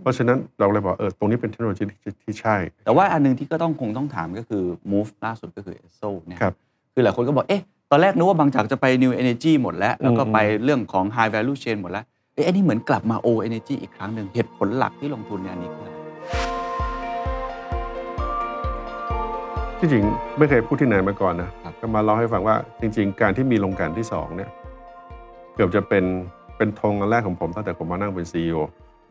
เพราะฉะนั้นเราเลยบอกเออตรงนี้เป็นเทคโนโลยีที่ที่ใช่ แต่ว่าอันหนึงที่ก็ต้องคงต้องถามก็คือ move ล่าสุดก็คือ ESSO เนี่ยครับคือหลายคนก็บอก เอ๊ะ ตอนแรกนึกว่าบางจากจะไป New Energy หมดแล้ว แล้วก็อืม ไปเรื่องของ High Value Chain หมดแล้ว เอ๊ะอันนี้เหมือนกลับมา O Energy อีกครั้งหนึ่งเหตุผลหลักที่ลงทุนในอันนี้คืออะไร ที่จริงไม่เคยพูดที่ไหนมาก่อนนะครับก็มาเล่าให้ฟังว่าจริง ๆ การที่มีโรงกลั่นที่สองเนี่ยเกือบจะเป็นเป็นธงอันแรกของผมตั้งแต่ผมมานั่งเป็น CEO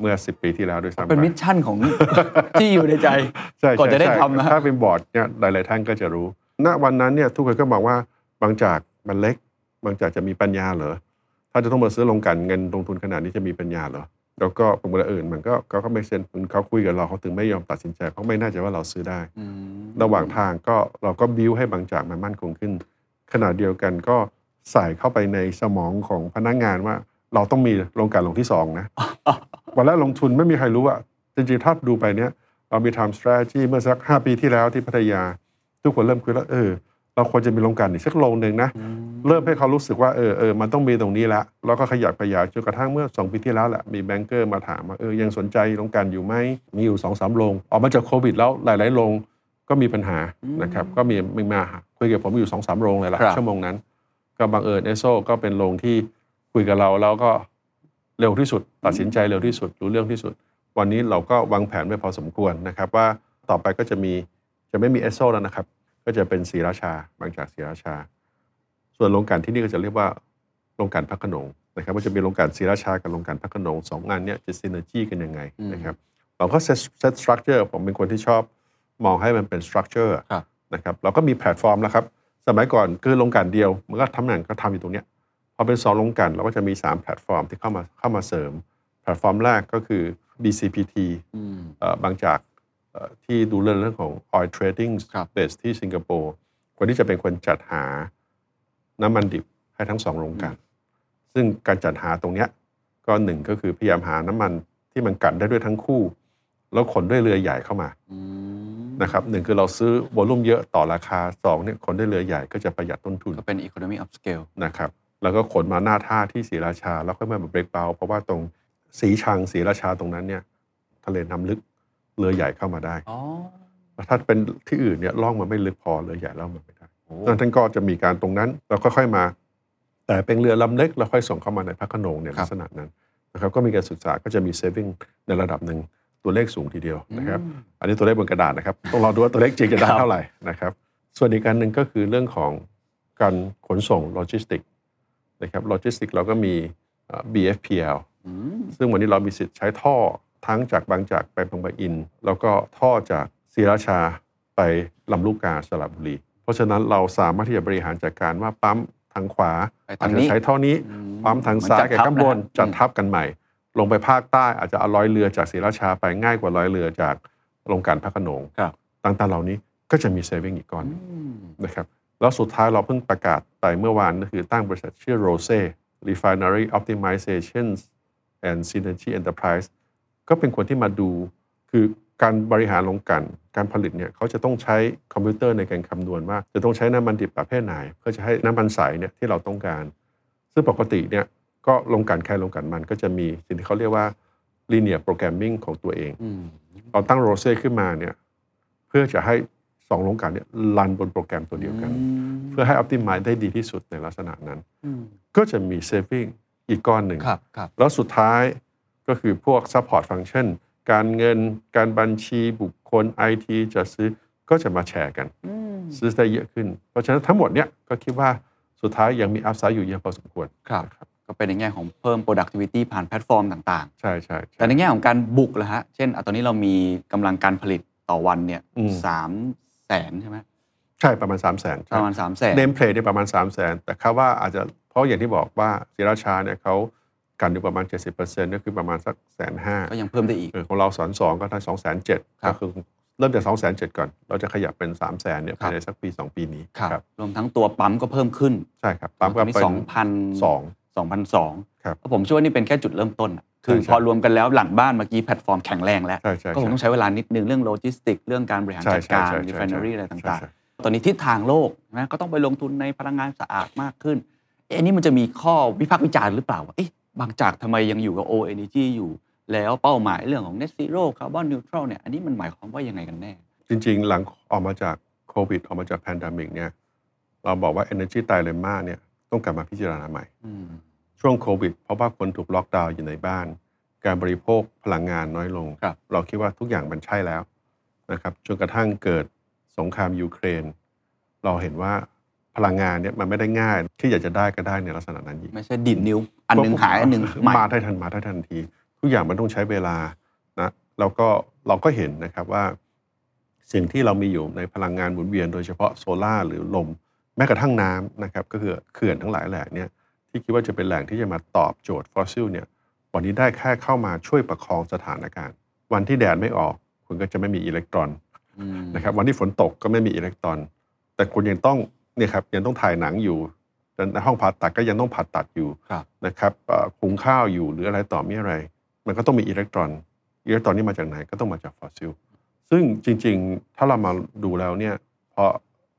เมื่อ 10 ปีที่แล้วด้วยซ้ำเป็นไป mission ของที่อยู่ในใจใช่ก่อนจะได้ใช่ทำนะถ้าเป็นบอร์ดเนี่ยหลาย ๆ ท่านก็จะรู้ ณวันนั้นเนี่ยทุกคนก็บอกว่าบางจากมันเล็ก บางจากจะมีปัญญาเหรอถ้าจะต้องมาซื้อโรงกลั่นเงินลงทุนขนาดนี้จะมีปัญญาเหรอ แล้วก็ผมบอกว่าเอื่นมันก็ก็ไม่เซ็นเขาคุยกับเราเขาถึงไม่ยอมตัดสินใจเพราะไม่น่าจะว่าเราซื้อได้อืมระหว่างทางก็เราก็บิวให้บางจากมันมั่นคงขึ้น ขณะเดียวกันก็ใส่เข้าไปในสมองของพนักงานว่า เราต้องมีโรงกลั่นลงที่สองนะวันแรกลงทุนไม่มีใครรู้อะจริงๆถ้าดูไปเนี้ยเรามีทำ strategy เมื่อสัก 5 ปีที่แล้วที่พัทยา ทุกคนเริ่มคุยแล้วเออ เราควรจะมีโรงกลั่นอีกสักโรงหนึ่งนะ เริ่มให้เขารู้สึกว่าเออเออมันต้องมีตรงนี้ละแล้วก็ขยับขยายจนกระทั่งเมื่อ 2 ปีที่แล้วแหละมีแบงก์เกอร์มาถามว่าเออยังสนใจโรงกลั่นอยู่ไหมมีอยู่สองสามโรงออกมาจากโควิดแล้วหลายๆโรงก็มีปัญหานะครับก็มีมีมาคุยกับผมอยู่สองสามโรงเลยละครับชั่วโมงนั้น ก็บังเอิญเอสโซ่ก็เป็นโรงที่คุยกับเราแล้วก็เร็วที่สุด ตัดสินใจเร็วที่สุดรู้เรื่องที่สุด วันนี้เราก็วางแผนไว้พอสมควรนะครับว่าต่อไปก็จะมีจะไม่มีเอสโซ่แล้วนะครับ ก็จะเป็นศรีราชาบางจากศรีราชา ส่วนโรงกลั่นที่นี่ก็จะเรียกว่าโรงกลั่นพระโขนงนะครับว่าจะมีโรงกลั่นศรีราชากับโรงกลั่นพระโขนงสองอันเนี้ยจะ synergy กันยังไงนะครับเราก็ set set structure ผมเป็นคนที่ชอบมองให้มันเป็น structure ครับนะครับเราก็มีแพลตฟอร์มแล้วครับ สมัยก่อนคือโรงกลั่นเดียว มันก็ทำงานก็ทำอยู่ตรงเนี้ยพอเป็นสองโรงกลั่นเราก็จะมี 3 แพลตฟอร์มที่เข้ามาเข้ามาเสริม แพลตฟอร์มแรกก็คือ BCPT อืมเอ่อบางจากเอ่อ ที่ดูเรื่องเรื่องของ oil trading ครับ base ที่สิงคโปร์คนที่จะเป็นคนจัดหาน้ำมันดิบให้ทั้งสองโรงกลั่นซึ่งการจัดหาตรงเนี้ยก็หนึ่งก็คือพยายามหาน้ำมันที่มันกลั่นได้ด้วยทั้งคู่ แล้วขนด้วยเรือใหญ่เข้ามาอืมนะครับหนึ่งคือเราซื้อวอลลุ่มเยอะต่อราคาสองเนี่ยขนด้วยเรือใหญ่ก็จะประหยัดต้นทุนก็เป็น economy of scale นะครับแล้วก็ขนมาหน้าท่าที่ศรีราชา แล้วก็มาเบรกเบาเพราะว่าตรงสีชังศรีราชาตรงนั้นเนี่ยทะเลน้ำลึก เรือใหญ่เข้ามาได้อ๋อถ้าเป็นที่อื่นเนี่ยล่องมันไม่ลึกพอเรือใหญ่ล่องมันไม่ได้โอ้ดังนั้นท่านก็จะมีการตรงนั้นแล้วค่อยๆมา แต่เป็นเรือลำเล็กแล้วค่อยส่งเข้ามาในพระโขนงเนี่ยลักษณะนั้นนะครับก็มีการศึกษาก็จะมี saving ในระดับหนึ่งตัวเลขสูงทีเดียวนะครับ อันนี้ตัวเลขบนกระดาษนะครับต้องรอดูว่าตัวเลขจริงจะได้เท่าไหร่นะครับ ส่วนอีกอันหนึ่งก็คือเรื่องของการขนส่งโลจิสติกนะครับโลจิสติกเราก็มีเอ่อ BFPL อืมซึ่งวันนี้เรามีสิทธิ์ใช้ท่อ ทั้งจากบางจากไปบางปะอิน แล้วก็ท่อจากศรีราชาไปลำลูกกาสระบุรี เพราะฉะนั้นเราสามารถที่จะบริหารจัดการว่าปั๊มทางขวาไปอาทาจงจะนี้ใช้ท่อนี้อืมปั๊มทางเหมือนซ้ายจัดกับทับข้างบนนะจัดทับกันใหม่ ลงไปภาคใต้อาจจะเอาร้อยเรือจากศรีราชาไปง่ายกว่าร้อยเรือจากโรงกลั่นพระโขนงครับต่างๆเหล่านี้ก็จะมีเซฟิงอีกก้อนหนึ่งอืมนะครับแล้วสุดท้ายเราเพิ่งประกาศไปเมื่อวานก็คือตั้งบริษัทชื่อ Rose Refinery Optimization and Synergy Enterprise ก็เป็นคนที่มาดู คือการบริหารโรงกลันการผลิตเนี่ยเขาจะต้องใช้คอมพิวเตอร์ในการคำนวณว่า จะต้องใช้น้ำมันดิบประเภทไหน เพื่อจะให้น้ำมันใสเนี่ยที่เราต้องการ ซึ่งปกติเนี่ยก็โรงกลันใครโรงกลันมันก็จะมีสิ่งที่เขาเรียกว่า linear programming ของตัวเองอืมเราตั้งโรเซ่ขึ้นมาเนี่ยเพื่อจะให้สองโรงกลันเนี่ยรันบนโปรแกรมตัวเดียวกัน เพื่อให้ optimize ได้ดีที่สุดในลักษณะนั้นอืมก็จะมี saving อีกก้อนหนึ่งครับครับแล้วสุดท้าย ก็คือพวก support function การเงินการบัญชีบุคคล IT จะซื้อก็จะมาแชร์กันอืมซื้อได้เยอะขึ้น เพราะฉะนั้นทั้งหมดเนี่ยก็คิดว่าสุดท้ายยังมี upside อยู่เยอะพอสมควรครับนะครับก็เป็นในแง่ของเพิ่ม productivity ผ่านแพลตฟอร์มต่างใช่ใช่ๆใช่แต่ในแง่ของการบุกล่ะฮะ เช่นอะตอนนี้เรามีกำลังการผลิตต่อวันเนี่ยอืมสามแสนใช่ไหมใช่ประมาณ3 0 0 0 0นประมาณสามแสนเนมเพลย์ได้ประมาณ3 0 0 0 0 0แต่คาดว่าอาจจะเพราะอย่างที่บอกว่าศิราชาเนี่ยเขา กันอยู่ประมาณ 70%ก็คือประมาณสักแสนห้าก็ยังเพิ่มได้อีกเออของเราสอนสองก็ทั้งสองแสนเจ็ดครัก็บคือเริ่มจากสองแสนเจ็ดก่อน เราจะขยับเป็นสามแสนเนี่ยครับภายในสักปีสองปีนี้รวมทั้งตัวปั๊มก็เพิ่มขึ้นใช่ครับปั๊มก็เป็นสองพันสองสองพันสองครับผมเชื่อว่านี่เป็นแค่จุดเริ่มต้นอะคือใช่ใช่พอรวมกันแล้วหลังบ้านเมื่อกี้แพลตฟอร์มแข็งแรงแล้วใช่ใช่ก็คงต้องใช้เวลานิดนึงเรื่องโลจิสติก เรื่องการบริหารใช่จัดใช่การใช่รีใช่ไฟนารีอะไรใช่ต่างใช่ๆตอนนี้ทิศทางโลกนะก็ต้องไปลงทุนในพลังงานสะอาดมากขึ้นเอ๊ะอันนี้มันจะมีข้อวิพากษ์วิจารณ์หรือเปล่าว่าเอ๊ะ บางจากทำไมยังอยู่กับ O Energy อยู่ แล้วเป้าหมายเรื่องของ Net Zero Carbon Neutral เนี่ยอันนี้มันหมายความว่ายังไงกันแน่ จริง ๆ หลังออกมาจากโควิด ออกมาจากแพนด m มิกเนี่ยเราบอกว่า Energy Dilemma เนี่ยต้องกลับมาพิจารณาใหม่อืมช่วงโควิด เพราะว่าคนถูกล็อกดาวน์อยู่ในบ้าน การบริโภคพลังงานน้อยลงครับเราคิดว่าทุกอย่างมันใช่แล้วนะครับจนกระทั่งเกิดสงครามยูเครน เราเห็นว่า พลังงานเนี่ยมันไม่ได้ง่ายที่อยากจะได้ก็ได้ในลักษณะนั้นอีกไม่ใช่ดีดนิ้ว อันหนึ่งหายอันหนึ่งใหม่มาได้ทันมาได้ทันที ทุกอย่างมันต้องใช้เวลานะแล้วก็เราก็เห็นนะครับว่า สิ่งที่เรามีอยู่ในพลังงานหมุนเวียนโดยเฉพาะโซลาร์หรือลม แม้กระทั่งน้ำนะครับก็คือเขื่อนทั้งหลายแหล่เนี่ยที่คิดว่าจะเป็นแหล่งที่จะมาตอบโจทย์ฟอสซิลเนี่ยวันนี้ได้แค่เข้ามาช่วยประคองสถานการณ์ วันที่แดดไม่ออกคุณก็จะไม่มีอิเล็กตรอนอืมนะครับวันที่ฝนตกก็ไม่มีอิเล็กตรอน แต่คุณยังต้อง เนี่ยครับยังต้องถ่ายหนังอยู่ในห้องผ่าตัดก็ยังต้องผ่าตัดอยู่ครับนะครับเอ่อหุงข้าวอยู่หรืออะไรต่อมีอะไร มันก็ต้องมีอิเล็กตรอนอิเล็กตรอนนี่มาจากไหนก็ต้องมาจากฟอสซิลซึ่งจริง ๆ ถ้าเรามาดูแล้วเนี่ยพอ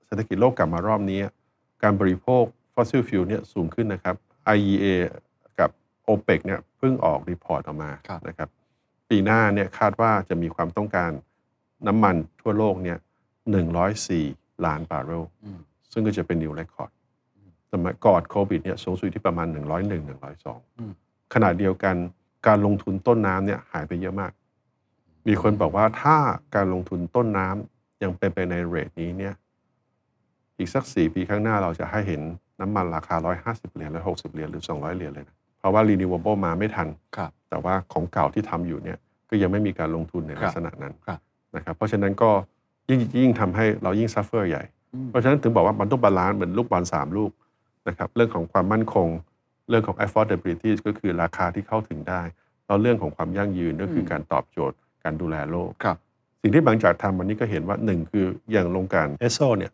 เศรษฐกิจโลกกลับมารอบนี้ การบริโภคfossil fuel เนี่ยสูงขึ้นนะครับ IEA กับ OPEC เนี่ยเพิ่งออก report ออกมาครับนะครับ ปีหน้าเนี่ยคาดว่าจะมีความต้องการน้ำมันทั่วโลกเนี่ย104 ล้านบาร์เรลอืม ซึ่งก็จะเป็น new record สมัยก่อนโควิดเนี่ยสูงสุดที่ประมาณ 101อืม102 ขณะเดียวกันการลงทุนต้นน้ำเนี่ยหายไปเยอะมาก มีคนบอกว่าถ้าการลงทุนต้นน้ำยังเป็นไปใน rate นี้เนี่ยอีกสัก 4 ปีข้างหน้าเราจะให้เห็นน้ำมันราคา 150 เหรียญ160 เหรียญหรือ 200 เหรียญเลยนะเพราะว่า renewable มาไม่ทันครับแต่ว่าของเก่าที่ทำอยู่เนี่ยก็ยังไม่มีการลงทุนในครับลักษณะนั้นครับนะครับเพราะฉะนั้นก็ยิ่งยิ่งทำให้เรายิ่ง suffer ใหญ่อืม เพราะฉะนั้นถึงบอกว่ามันต้อง balance เหมือนลูกบอลสามลูกนะครับเรื่องของความมั่นคง เรื่องของ affordability ก็คือราคาที่เข้าถึงได้ แล้วเรื่องของความยั่งยืนก็คืออืมการตอบโจทย์การดูแลโลกครับ สิ่งที่บางจากทำวันนี้ก็เห็นว่าหนึ่งคืออย่างโรงกลันเอสโซเนี่ย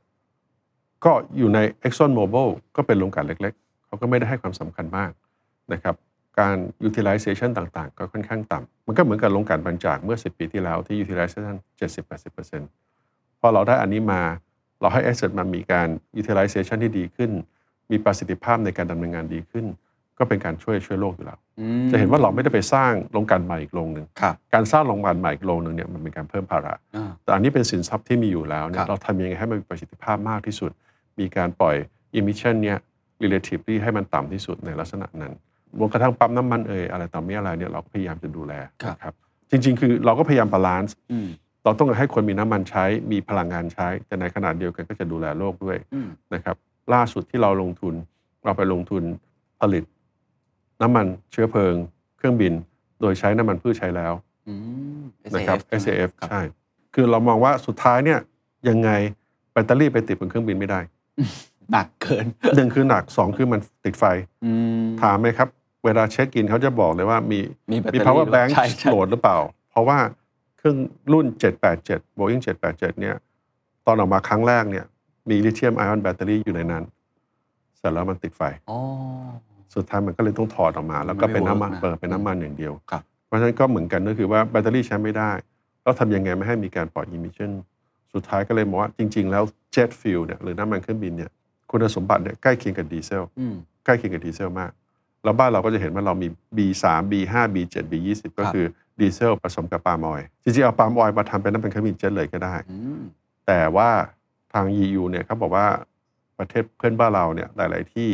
ก็อยู่ใน Exxon Mobil ก็เป็นโรงกลั่นเล็กๆ เขาก็ไม่ได้ให้ความสำคัญมากนะครับการ utilization ต่างๆ ก็ค่อนข้างต่ำ มันก็เหมือนกับโรงกลั่นบางจากเมื่อ 10 ปีที่แล้วที่ utilization 70-80%พอเราได้อันนี้มา เราให้ asset มันมีการ utilization ที่ดีขึ้น มีประสิทธิภาพในการดำเนินงานดีขึ้น ก็เป็นการช่วยช่วยโลกอยู่แล้ว อืม จะเห็นว่าเราไม่ได้ไปสร้างโรงกลั่นใหม่อีกโรงหนึ่งครับการสร้างโรงกลั่นใหม่อีกโรงหนึ่งเนี่ยมันเป็นการเพิ่มภาระ อ่า แต่อันนี้เป็นสินทรัพย์ที่มีอยู่แล้วเนี่ครัยบ เราทำยังไงให้มันมีประสิทธิภาพมากที่สุด มีการปล่อย emission เนี่ย relatively ให้มันต่ำที่สุดในลักษณะนั้นรวมกระทั่งปั๊มน้ำมันเอ่ยอะไรต่อมีอะไรเนี่ยเราก็พยายามจะดูแลนะครับจริง ๆ คือเราก็พยายามบาลานซ์ อืม เราต้องการให้คนมีน้ำมันใช้ มีพลังงานใช้ แต่ในขณะเดียวกันก็จะดูแลโลกด้วยอืมนะครับ ล่าสุดที่เราลงทุนเราไปลงทุนผลิต น้ำมันเชื้อเพลิง เครื่องบิน โดยใช้น้ำมันพืชใช้แล้วอืมนะครับ SAF SAF ครับใช่ คือเรามองว่าสุดท้ายเนี่ยยังไงแบตเตอรี่ไปติดบนเครื่องบินไม่ได้หนักเกินหนึ่งคือหนักสองคือมันติดไฟอืมทราบไหมครับ เวลาเช็คอินเขาจะบอกเลยว่ามีมีแบตเตอมีรี่มี power bank ใช่ใช่โหลดหรือเปล่า เพราะว่า เครื่องรุ่น 787 Boeing 787 เนี่ย ตอนออกมาครั้งแรกเนี่ย มีลิเธียมไอออนแบตเตอรี่อยู่ในนั้น เสร็จแล้วมันติดไฟอ๋อสุดท้ายมันก็เลยต้องถอดออกมา แล้วก็ไม่เป็นน้ำมัน work นะเปิดเป็นน้ำมันอย่างเดียวครับเพราะฉะนั้นก็เหมือนกันก็คือว่าแบตเตอรี่ใช้ไม่ได้ แล้วทำยังไงไม่ให้มีการปล่อย emission สุดท้ายก็เลยมองว่าจริง ๆ แล้ว jet fuel เนี่ยหรือน้ำมันเครื่องบินเนี่ยคุณสมบัติเนี่ยใกล้เคียงกับดีเซลอืมใกล้เคียงกับดีเซลมาก แล้วบ้านเราก็จะเห็นว่าเรามี B3 B5 B7 B20 ก็คือ ดีเซลผสมกับ palm oil จริงๆเอา palm oil มาทำเป็นน้ำมันเครื่องบินเจ็ตเลยก็ได้ อืมแต่ว่าทาง EU เนี่ยเขาบอกว่าประเทศเพื่อนบ้านเราเนี่ยหลาย ๆ ที่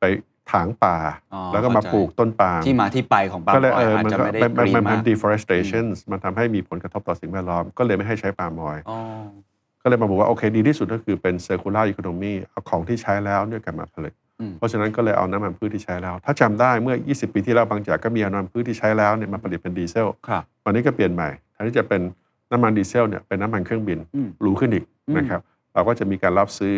ไปถางป่า อ๋อแล้วก็มาเข้าใจปลูกต้นปาล์มที่มาที่ไปของปาล์มก็เลยอเออยอล์อาจมันจะก็ไม่ได้มันกรีนมันมามันก deforestation มันทำให้มีผลกระทบต่อสิ่งแวดล้อม ก็เลยไม่ให้ใช้ปาล์มออยล์อ๋อก็เลยมาบอกว่า โอเคดีที่สุดก็คือเป็น circular economy เอาของที่ใช้แล้วเนี่ยกลับมาผลิตอืม เพราะฉะนั้นก็เลยเอาน้ำมันพืชที่ใช้แล้ว ถ้าจำได้เมื่อ 20 ปีที่แล้วบางจากก็มีเอาน้ำมันพืชที่ใช้แล้วเนี่ยมาผลิตเป็นดีเซลครับวันนี้ก็เปลี่ยนใหม่แทนที่จะเป็นน้ำมันดีเซลเนี่ยเป็นน้ำมันเครื่องบินอืมหรูขึ้นอีกอืมนะครับเราก็จะมีการรับซื้อ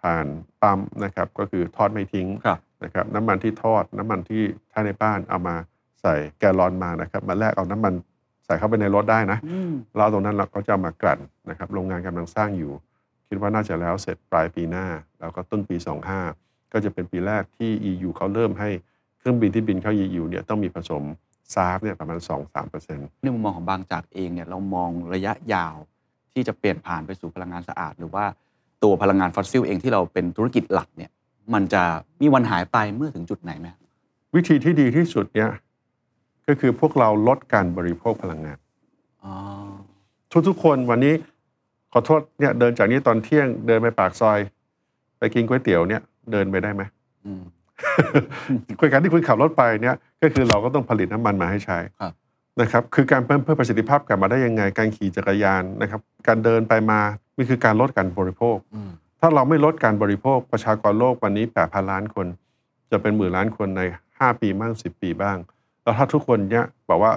ผ่านปั๊มนะครับก็คือทอดไม่ทิ้งครับนะครับน้ำมันที่ทอดน้ำมันที่ใช้ในบ้านเอามาใส่แกลลอนมานะครับมาแลกเอาน้ำมันใส่เข้าไปในรถได้นะอืมแล้วตรงนั้นเราก็จะเอามากลั่นนะครับโรงงานกำลังสร้างอยู่ คิดว่าน่าจะแล้วเสร็จปลายปีหน้า แล้วก็ต้นปี 25 ก็จะเป็นปีแรกที่ EU เขาเริ่มให้เครื่องบินที่บินเข้า EU เนี่ยต้องมีผสมซาฟเนี่ยประมาณ 2-3%ในมุมมองของบางจากเองเนี่ยเรามองระยะยาวที่จะเปลี่ยนผ่านไปสู่พลังงานสะอาด หรือว่าตัวพลังงานฟอสซิลเองที่เราเป็นธุรกิจหลักเนี่ยมันจะมีวันหายไปเมื่อถึงจุดไหนไหมวิธีที่ดีที่สุดเนี่ยก็คือพวกเราลดการบริโภคพลังงานอ๋อทุกๆคนวันนี้ขอโทษเนี่ยเดินจากนี้ตอนเที่ยงเดินไปปากซอย ไปกินก๋วยเตี๋ยวเนี่ย เดินไปได้ไหมอืมคุยการที่คุณขับรถไปเนี่ย ก็คือเราก็ต้องผลิตน้ำมันมาให้ใช้ครับนะครับ คือการเพิ่มเพิ่มประสิทธิภาพกลับมาได้ยังไง การขี่จักรยานนะครับ การเดินไปมา นี่คือการลดการบริโภคอืมถ้าเราไม่ลดการบริโภค ประชากรโลกวันนี้8พันล้านคน จะเป็นหมื่นล้านคนใน5ปีบ้าง10ปีบ้าง แล้วถ้าทุกคนเนี่ยบอกว่า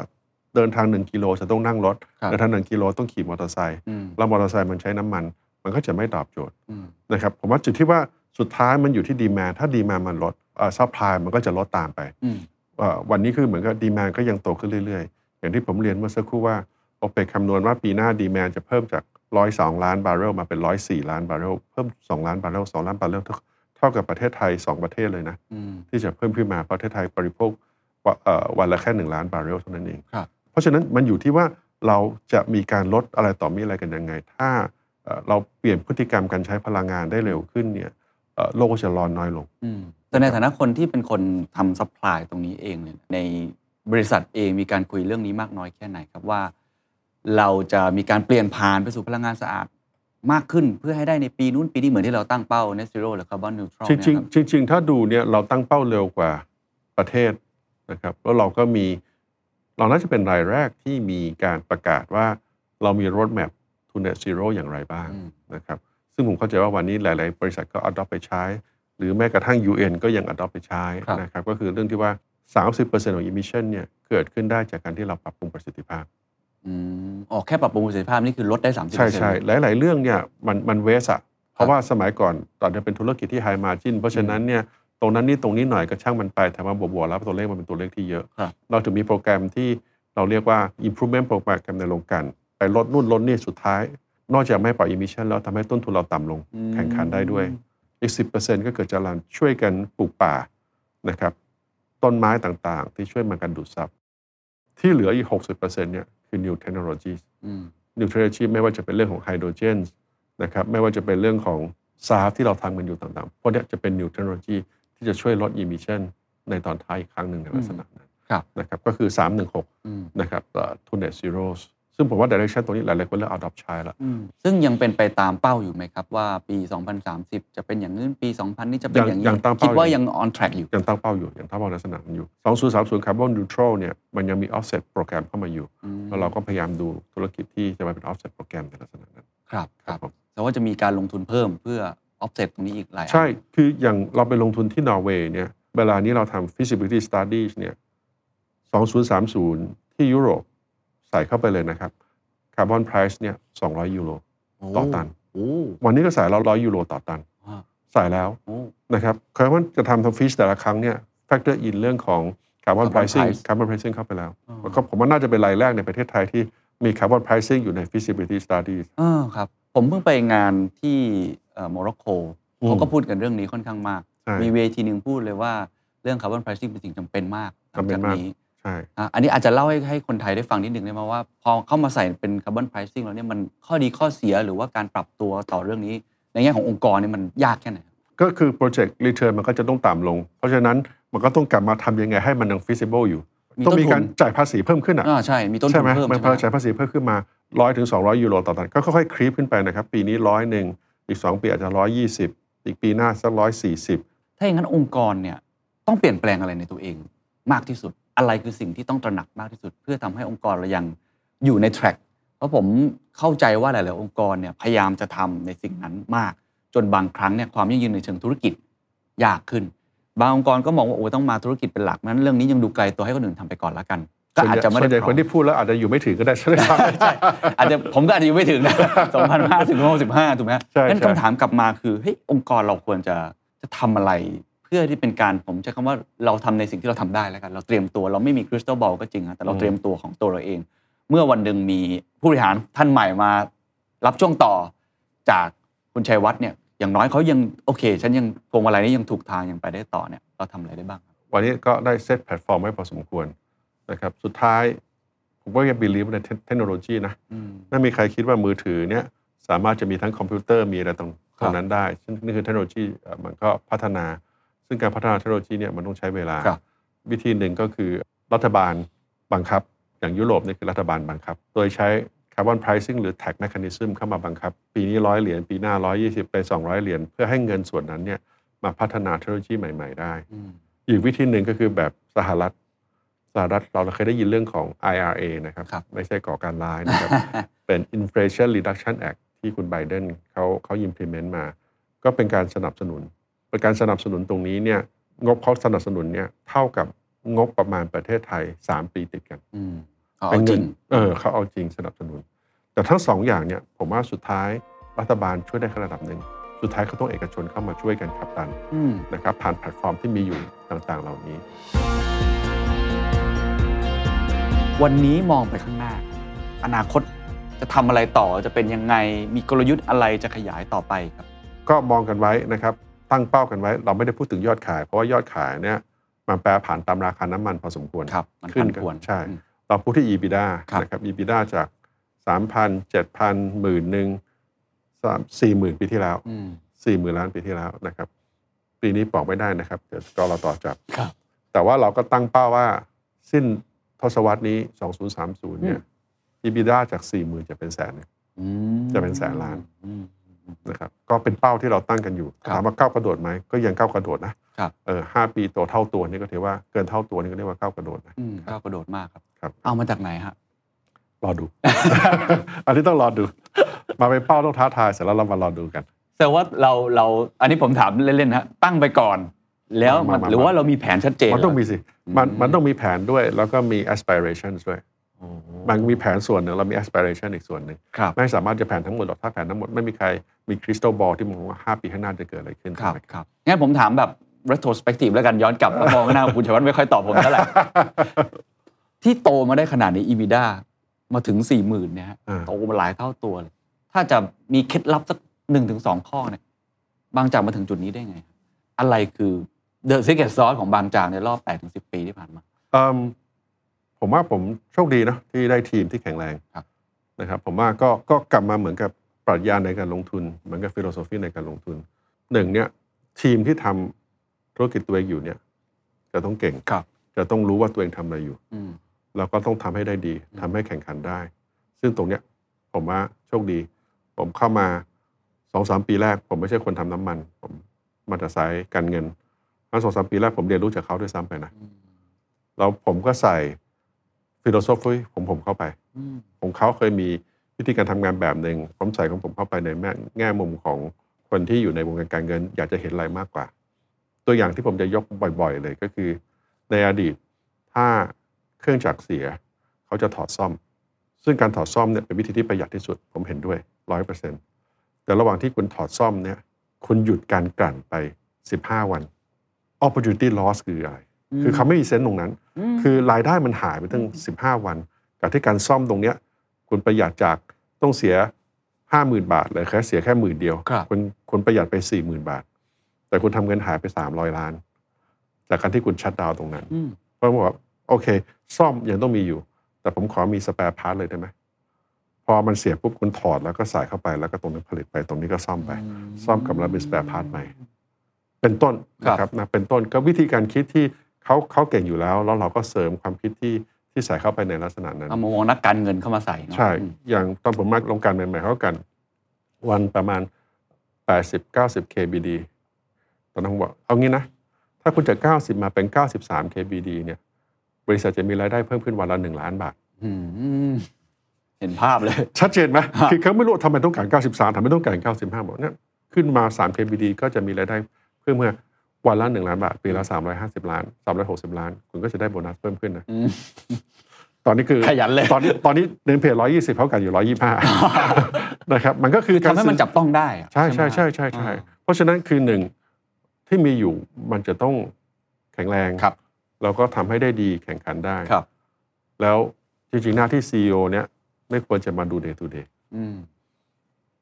เดินทาง1กิโลจะต้องนั่งรถครับเดินทาง1กิโลต้องขี่มอเตอร์ไซค์อืมแล้วมอเตอร์ไซค์มันใช้น้ำมัน มันก็จะไม่ตอบโจทย์อืมนะครับ ผมว่าจุดที่ว่า สุดท้ายมันอยู่ที่ demand ถ้า demand มันลด supply มันก็จะลดตามไปอืมเอ่อวันนี้คือเหมือนกับ demand ก็ยังโตขึ้นเรื่อยๆ อย่างที่ผมเรียนเมื่อสักครู่ว่าโอเปกคำนวณว่าปีหน้า demand จะเพิ่มจาก102ล้านบาร์เรลมาเป็น104ล้านบาร์เรลเพิ่ม2ล้านบาร์เรล2ล้านบาร์เรลเท่าเท่ากับประเทศไทย2ประเทศเลยนะอืมที่จะเพิ่มขึ้นมาประเทศไทยบริโภควันเอ่อวันละแค่1ล้านบาร์เรลเท่านั้นเองครับเพราะฉะนั้นมันอยู่ที่ว่าเราจะมีการลดอะไรต่อมีอะไรกันยังไง ถ้าเอ่อเราเปลี่ยนพฤติกรรมการใช้พลังงานได้เร็วขึ้นเนี่ยเอ่อ โลกก็จะร้อนน้อยลงอืมแต่ในฐานะคนที่เป็นคนทำ supply ตรงนี้เองเนี่ยในบริษัทเองมีการคุยเรื่องนี้มากน้อยแค่ไหนครับว่า เราจะมีการเปลี่ยนผ่านไปสู่พลังงานสะอาดมากขึ้นเพื่อให้ได้ในปีนู้นปีนี้เหมือนที่เราตั้งเป้า net zero หรือ carbon neutral จริงเนี่ยครับๆจริงๆถ้าดูเนี่ยเราตั้งเป้าเร็วกว่าประเทศนะครับแล้วเราก็มีเราน่าจะเป็นรายแรกที่มีการประกาศว่าเรามี road map to net zero อย่างไรบ้างอืมนะครับ ซึ่งผมเข้าใจว่าวันนี้หลาย ๆ บริษัทก็ adopt ไปใช้ หรือแม้กระทั่ง UN ก็ยัง adopt ไปใช้ครับนะครับก็คือเรื่องที่ว่า 30%ของ emission เนี่ยเกิดขึ้นได้จากการที่เราปรับปรุงประสิทธิภาพอืมอ๋อแค่ปรับปรุงประสิทธิภาพนี่คือลดได้ 30%ใช่ใช่หลาย ๆ เรื่องเนี่ยมันมันเวสอะเพราะว่าสมัยก่อนตอนนี้เป็นธุรกิจที่ไฮมาจินเพราะฉะนั้นเนี่ยตรงนั้นนี่ตรงนี้หน่อยก็ช่างมันไปแต่ว่าบวกๆแล้วตัวเลขมันเป็นตัวเลขที่เยอะครับเราถึงมีโปรแกรมที่เราเรียกว่า improvement โปรแกรมในโรงกลัน ไปลดนู่นลดนี่สุดท้าย นอกจากไม่ปล่อย emission แล้วทำให้ต้นทุนเราต่ำลงอืมแข่งขันได้ด้วยอีก10%ก็เกิดจากการช่วยกันปลูกป่านะครับต้นไม้ต่างๆ ที่ช่วยมันกันดูดซับที่เหลืออีก 60%เนี่ยคือ new technologies อืมนิวทรีชีพไม่ว่าจะเป็นเรื่องของไฮโดรเจนนะครับไม่ว่าจะเป็นเรื่องของ SAF ที่เราทำกันอยู่ต่างๆพวกเนี้ยจะเป็น new เทคโนโลยีที่จะช่วยลด emission ในตอนท้ายอีกครั้งหนึ่งในลักษณะนั้นครับนะครับก็คือ 316อืมนะครับทูเนต ซีโร่ซึ่งผมว่า direction ตรงนี้หลายๆคนเริ่ม adopt ใช้แล้วอืมซึ่งยังเป็นไปตามเป้าอยู่ไหมครับ ว่าปี 2030 จะเป็นอย่างนู้นปี 2000 นี่จะเป็นอย่างนี้ยังตั้งเป้าคิดว่าอยู่ยัง on track อยู่ยังตั้งเป้าอยู่ยังตั้งเป้าในลักษณะนั้นอยู่ 2030 carbon neutral เนี่ยมันยังมี offset โปรแกรมเข้ามาอยู่อืมแล้วเราก็พยายามดูธุรกิจที่จะมาเป็น offset โปรแกรมในลักษณะนั้นครับคครัรับบผมแต่ว่าจะมีการลงทุนเพิ่มเพื่อ offset ตรงนี้อีกหลายอันใช่คืออย่างเราไปลงทุนที่นอร์เวย์เนี่ยเวลานี้เราทำ feasibility studies เนี่ย2030 ที่ยุโรป ใส่เข้าไปเลยนะครับ carbon price เนี่ย200ยูโรต่อตันโอ้วันนี้ก็ใส่แล้ว100ยูโรต่อตันอ่าใส่แล้วโอ้นะครับคำว่าจะทำทำฟิชแต่ละครั้งเนี่ย factor in เรื่องของ carbon Carbon pricing price carbon pricing เข้าไปแล้วอ๋อแล้วก็ผมว่าน่าจะเป็นรายแรกในประเทศไทยที่มี carbon pricing อยู่ใน feasibility studies เออครับ ผมเพิ่งไปงานที่โมร็อกโกอืมเขาก็พูดกันเรื่องนี้ค่อนข้างมากใช่มีเวทีหนึ่งพูดเลยว่าเรื่อง carbon pricing เป็นสิ่งจำเป็นมากจำเป็นมากหลังจากนี้ ใช่อะอันนี้อาจจะเล่าให้ให้คนไทยได้ฟังนิดหนึ่งได้ไหมว่า พอเข้ามาใส่เป็น carbon pricing แล้วเนี่ยมันข้อดีข้อเสียหรือว่าการปรับตัวต่อเรื่องนี้ ในแง่ขององค์กรเนี่ยมันยากแค่ไหนก็คือ project return มันก็จะต้องต่ำลง เพราะฉะนั้นมันก็ต้องกลับมาทำยังไงให้มันยัง feasible อยู่มีต้องมีต้นทุนการจ่ายภาษีเพิ่มขึ้นอะอ่าใช่มีต้นทุนเพิ่มใช่ไหมมันใช่ไหมพอจ่ายภาษีเพิ่มขึ้นมาร้อยถึงสองยูโรต่อตันก็ค่อยๆครีปขึ้นไปนะครับปีนี้ร้อยหนึ่งอีก2ปีอาจจะร้อยยี่สิบอีกปีหน้าสักร้อยสี่สิบถ้าอย่างนั้นองค์กรเนี่ยต้องเปลี่ยนแปลงอะไรในตัวเองมากที่สุด อะไรคือสิ่งที่ต้องตระหนักมากที่สุด เพื่อทำให้องค์กรเรายังอยู่ในแทร็กเพราะผมเข้าใจว่าหลาย ๆ องค์กรเนี่ยพยายามจะทำในสิ่งนั้นมาก จนบางครั้งเนี่ยความยั่งยืนในเชิงธุรกิจยากขึ้น บางองค์กรก็มองว่าโอ้ต้องมาธุรกิจเป็นหลักนั้นเรื่องนี้ยังดูไกลตัวให้คนอื่นทำไปก่อนละกันก็อาจจะไม่ส่วนใหได้ญ่พร้คอมนที่พูดแล้วอาจจะอยู่ไม่ถึงก็ได้ใช่ไหมครับใช่อาจจะผมก็อาจจะยังไม่ถึงนะ2005ถึง2015ถูกไหมใช่งั้นใช่คำถามกลับมาคือเฮ้ยองค์กรเราควรจะจะทำอะไรเพื่อที่เป็นการผมใช้คำว่าเราทำในสิ่งที่เราทำได้แล้วกัน เราเตรียมตัวเราไม่มี crystal ball ก็จริงนะแต่เราเตรียมตัวของตัวเราเอง เมื่อวันหนึ่งมีผู้บริหารท่านใหม่มารับช่วงต่อจากคุณชัยวัฒน์เนี่ยอย่างน้อยเขายังโอเค ฉันยังพวงมาลัยนี้ยังถูกทางยังไปได้ต่อเนี่ยเราทำอะไรได้บ้างครับวันนี้ก็ได้เซตแพลตฟอร์มไว้พอสมควรนะครับสุดท้ายผมก็ยัง believe ในเทคโนโลยีนะอืมไม่มีใครคิดว่ามือถือเนี่ยสามารถจะมีทั้งคอมพิวเตอร์มีอะไรตรงครับ ตรงนั้นได้ซึ่งนี่คือเทคโนโลยีเอ่อมันก็พัฒนา ซึ่งการพัฒนาเทคโนโลยีเนี่ยมันต้องใช้เวลาครับวิธีหนึ่งก็คือรัฐบาลบังคับ อย่างยุโรปนี่คือรัฐบาลบังคับ โดยใช้ carbon pricing หรือ tax mechanism เข้ามาบังคับ ปีนี้ร้อยเหรียญปีหน้า120ไป200เหรียญเพื่อให้เงินส่วนนั้นเนี่ยมาพัฒนาเทคโนโลยีใหม่ ๆ ได้อืมอีกวิธีหนึ่งก็คือแบบสหรัฐสหรัฐเราเคยได้ยินเรื่องของ IRA นะครับครับไม่ใช่ก่อการร้ายนะครับ เป็น Inflation Reduction Act ที่คุณไบเดนเขาเขา implement มา ก็เป็นการสนับสนุน เป็นการสนับสนุนตรงนี้เนี่ยงบเขาสนับสนุนเนี่ยเท่ากับงบประมาณประเทศไทย3ปีติดกันอืมเอาเป็นจเงิรินงเออเขาเอาจริงสนับสนุน แต่ทั้งสองอย่างเนี่ยผมว่าสุดท้ายรัฐบาลช่วยได้ระดับหนึ่งสุดท้ายเขาต้องเอกชนเข้ามาช่วยกันขับดันอืมนะครับผ่านแพลตฟอร์มที่มีอยู่ต่างๆ เหล่านี้ วันนี้มองไปข้างหน้า อนาคตจะทำอะไรต่อจะเป็นยังไงมีกลยุทธ์อะไรจะขยายต่อไปครับ ก็มองกันไว้นะครับ ตั้งเป้ากันไว้ เราไม่ได้พูดถึงยอดขาย เพราะว่ายอดขายเนี่ยมันแปรผ่านตามราคาน้ำมันพอสมควรครับมันขึ้นผันผวนใช่อืมเราพูดที่ EBITDA ครับนะครับ EBITDA จาก 3,000 7,000หมื่นหนึ่งสามสี่หมื่นปีที่แล้วอืมสี่หมื่นล้านปีที่แล้วนะครับ ปีนี้บอกไม่ได้นะครับเดี๋ยวก็เราต่อจับครับแต่ว่าเราก็ตั้งเป้าว่าสิ้นทศวรรษนี้ 2030 เนี่ย EBITDA จาก 40,000 จะเป็นแสนหนึ่งอืมจะเป็นแสนล้านอืม นะครับก็เป็นเป้าที่เราตั้งกันอยู่ครับถามว่าก้าวกระโดดไหมก็ยังก้าวกระโดดนะครับเออห้าปีโตเท่าตัวนี่ก็ถือว่าเกินเท่าตัวนี่ก็เรียกว่าก้าวกระโดดนะอืมก้าวกระโดดมากครับครับ เอามาจากไหนฮะรอดู อันนี้ต้องรอดู มาเป็นเป้าต้องท้าทายเสร็จแล้วเรามารอดูกันแต่ว่าเราเราอันนี้ผมถามเล่นๆนะฮะตั้งไปก่อน แล้วมันมามาหรือว่าเรามีแผนชัดเจนมันต้องมีสิมันอืมมันต้องมีแผนด้วย แล้วก็มี aspirations ด้วย มันมีแผนส่วนหนึ่งเรามี aspiration อีกส่วนหนึ่งครับไม่สามารถจะแผนทั้งหมดหรอกถ้าแผนทั้งหมดไม่มีใครมีคริสตัลบอลที่มองว่าห้าปีข้างหน้าจะเกิดอะไรขึ้นครับใช่ไหมครับงั้นผมถามแบบ retrospective แล้วกันย้อนกลับมามองหน้าคุณชัยวัฒน์ไม่ค่อยตอบผมเท่าไหร่ที่โตมาได้ขนาดนี้ EBITDA มาถึงสี่หมื่นเนี่ยฮะอ่าโตมาหลายเท่าตัวเลยถ้าจะมีเคล็ดลับสักหนึ่งถึงสองข้อเนี่ยบางจากมาถึงจุดนี้ได้ไง อะไรคือ the secret sauce ของบางจากในรอบ8ถึง10ปีที่ผ่านมาเอิ่ม ผมว่าผมโชคดีเนอะที่ได้ทีมที่แข็งแรงครับนะครับ ผมว่าก็ก็กลับมาเหมือนกับปรัชญาในการลงทุนเหมือนกับ philosophy ในการลงทุนหนึ่งเนี่ยทีมที่ทำธุรกิจตัวเองอยู่เนี่ย จะต้องเก่งครับจะต้องรู้ว่าตัวเองทำอะไรอยู่อืมแล้วก็ต้องทำให้ได้ดีทำให้แข่งขันได้ ซึ่งตรงเนี้ย ผมว่าโชคดี ผมเข้ามาสองสามปีแรก ผมไม่ใช่คนทำน้ำมัน ผมมาแต่สายการเงินทั้งสองสามปีแรกผมเรียนรู้จากเขาด้วยซ้ำไปนะแล้วผมก็ใส่ ฟิโลโซฟีผมผมเข้าไปอืมของเขาเคยมีวิธีการทำงานแบบหนึ่งผมใส่ของผมเข้าไปในแง่แง่มุมของคนที่อยู่ในวงการการเงิน อยากจะเห็นอะไรมากกว่า ตัวอย่างที่ผมจะยกบ่อยๆ เลยก็คือ ในอดีตถ้าเครื่องจักรเสีย เขาจะถอดซ่อม ซึ่งการถอดซ่อมเนี่ยเป็นวิธีที่ประหยัดที่สุดผมเห็นด้วยร้อยเปอร์เซ็นต์แต่ระหว่างที่คุณถอดซ่อมเนี่ยคุณหยุดการกลั่นไป 15 วัน opportunity loss คืออะไร คือเขาไม่มีเซนส์ตรงนั้น คือรายได้มันหายไปตั้ง 15 วันกับที่การซ่อมตรงเนี้ยคุณประหยัดจากต้องเสีย 50,000 บาทเลยแค่เสียแค่หมื่นเดียวครับคุณคุณประหยัดไป 40,000 บาท แต่คุณทำเงินหายไป 300 ล้าน จากการที่คุณ shutdown ตรงนั้นอืมเพราะว่าโอเค ซ่อมยังต้องมีอยู่ แต่ผมขอมี spare part เลยได้ไหมพอมันเสียปุ๊บคุณถอดแล้วก็ใส่เข้าไปแล้วก็ตรงนี้ผลิตไปตรงนี้ก็ซ่อมไป ซ่อมกับแล้วมี spare part ใหม่ เป็นต้นครับนะครับนะเป็นต้นก็วิธีการคิดที่ เขาเขาเก่งอยู่แล้วแล้วเราก็เสริมความคิดที่ที่ใส่เข้าไปในลักษณะนั้นเอามามองนักการเงินเข้ามาใส่เนอะใช่อืมอย่างตอนผมมาลงการใหม่ๆเขากัน วันประมาณ 80 90 KBD ตอนนั้นผมบอกเอางี้นะ ถ้าคุณจาก 90 มาเป็น 93 KBD เนี่ย บริษัทจะมีรายได้เพิ่มขึ้นวันละ 1 ล้านบาท อืมเห็นภาพเลย ชัดเจนไหมฮะคือเขาไม่รู้ทำไมต้องการ 93ทำไมต้องการ 95บอกเนี่ยขึ้นมา 3 KBD ก็จะมีรายได้เพิ่มเมื่อ วันละ1ล้านบาท ปีละ350ล้าน360ล้าน คุณก็จะได้โบนัสเพิ่มขึ้นนะอืมตอนนี้คือขยันเลยตอนนี้ตอนนี้เดินเพจ120เขากันอยู่125นะครับมันก็คือทำให้มันจับต้องได้อะใช่ไหมใช่ใช่ใช่ใช่อ่าเพราะฉะนั้นคือหนึ่งที่มีอยู่มันจะต้องแข็งแรงครับแล้วก็ทำให้ได้ดีแข่งขันได้ครับ แล้วจริงๆหน้าที่ CEO เนี่ยไม่ควรจะมาดู day to day อืม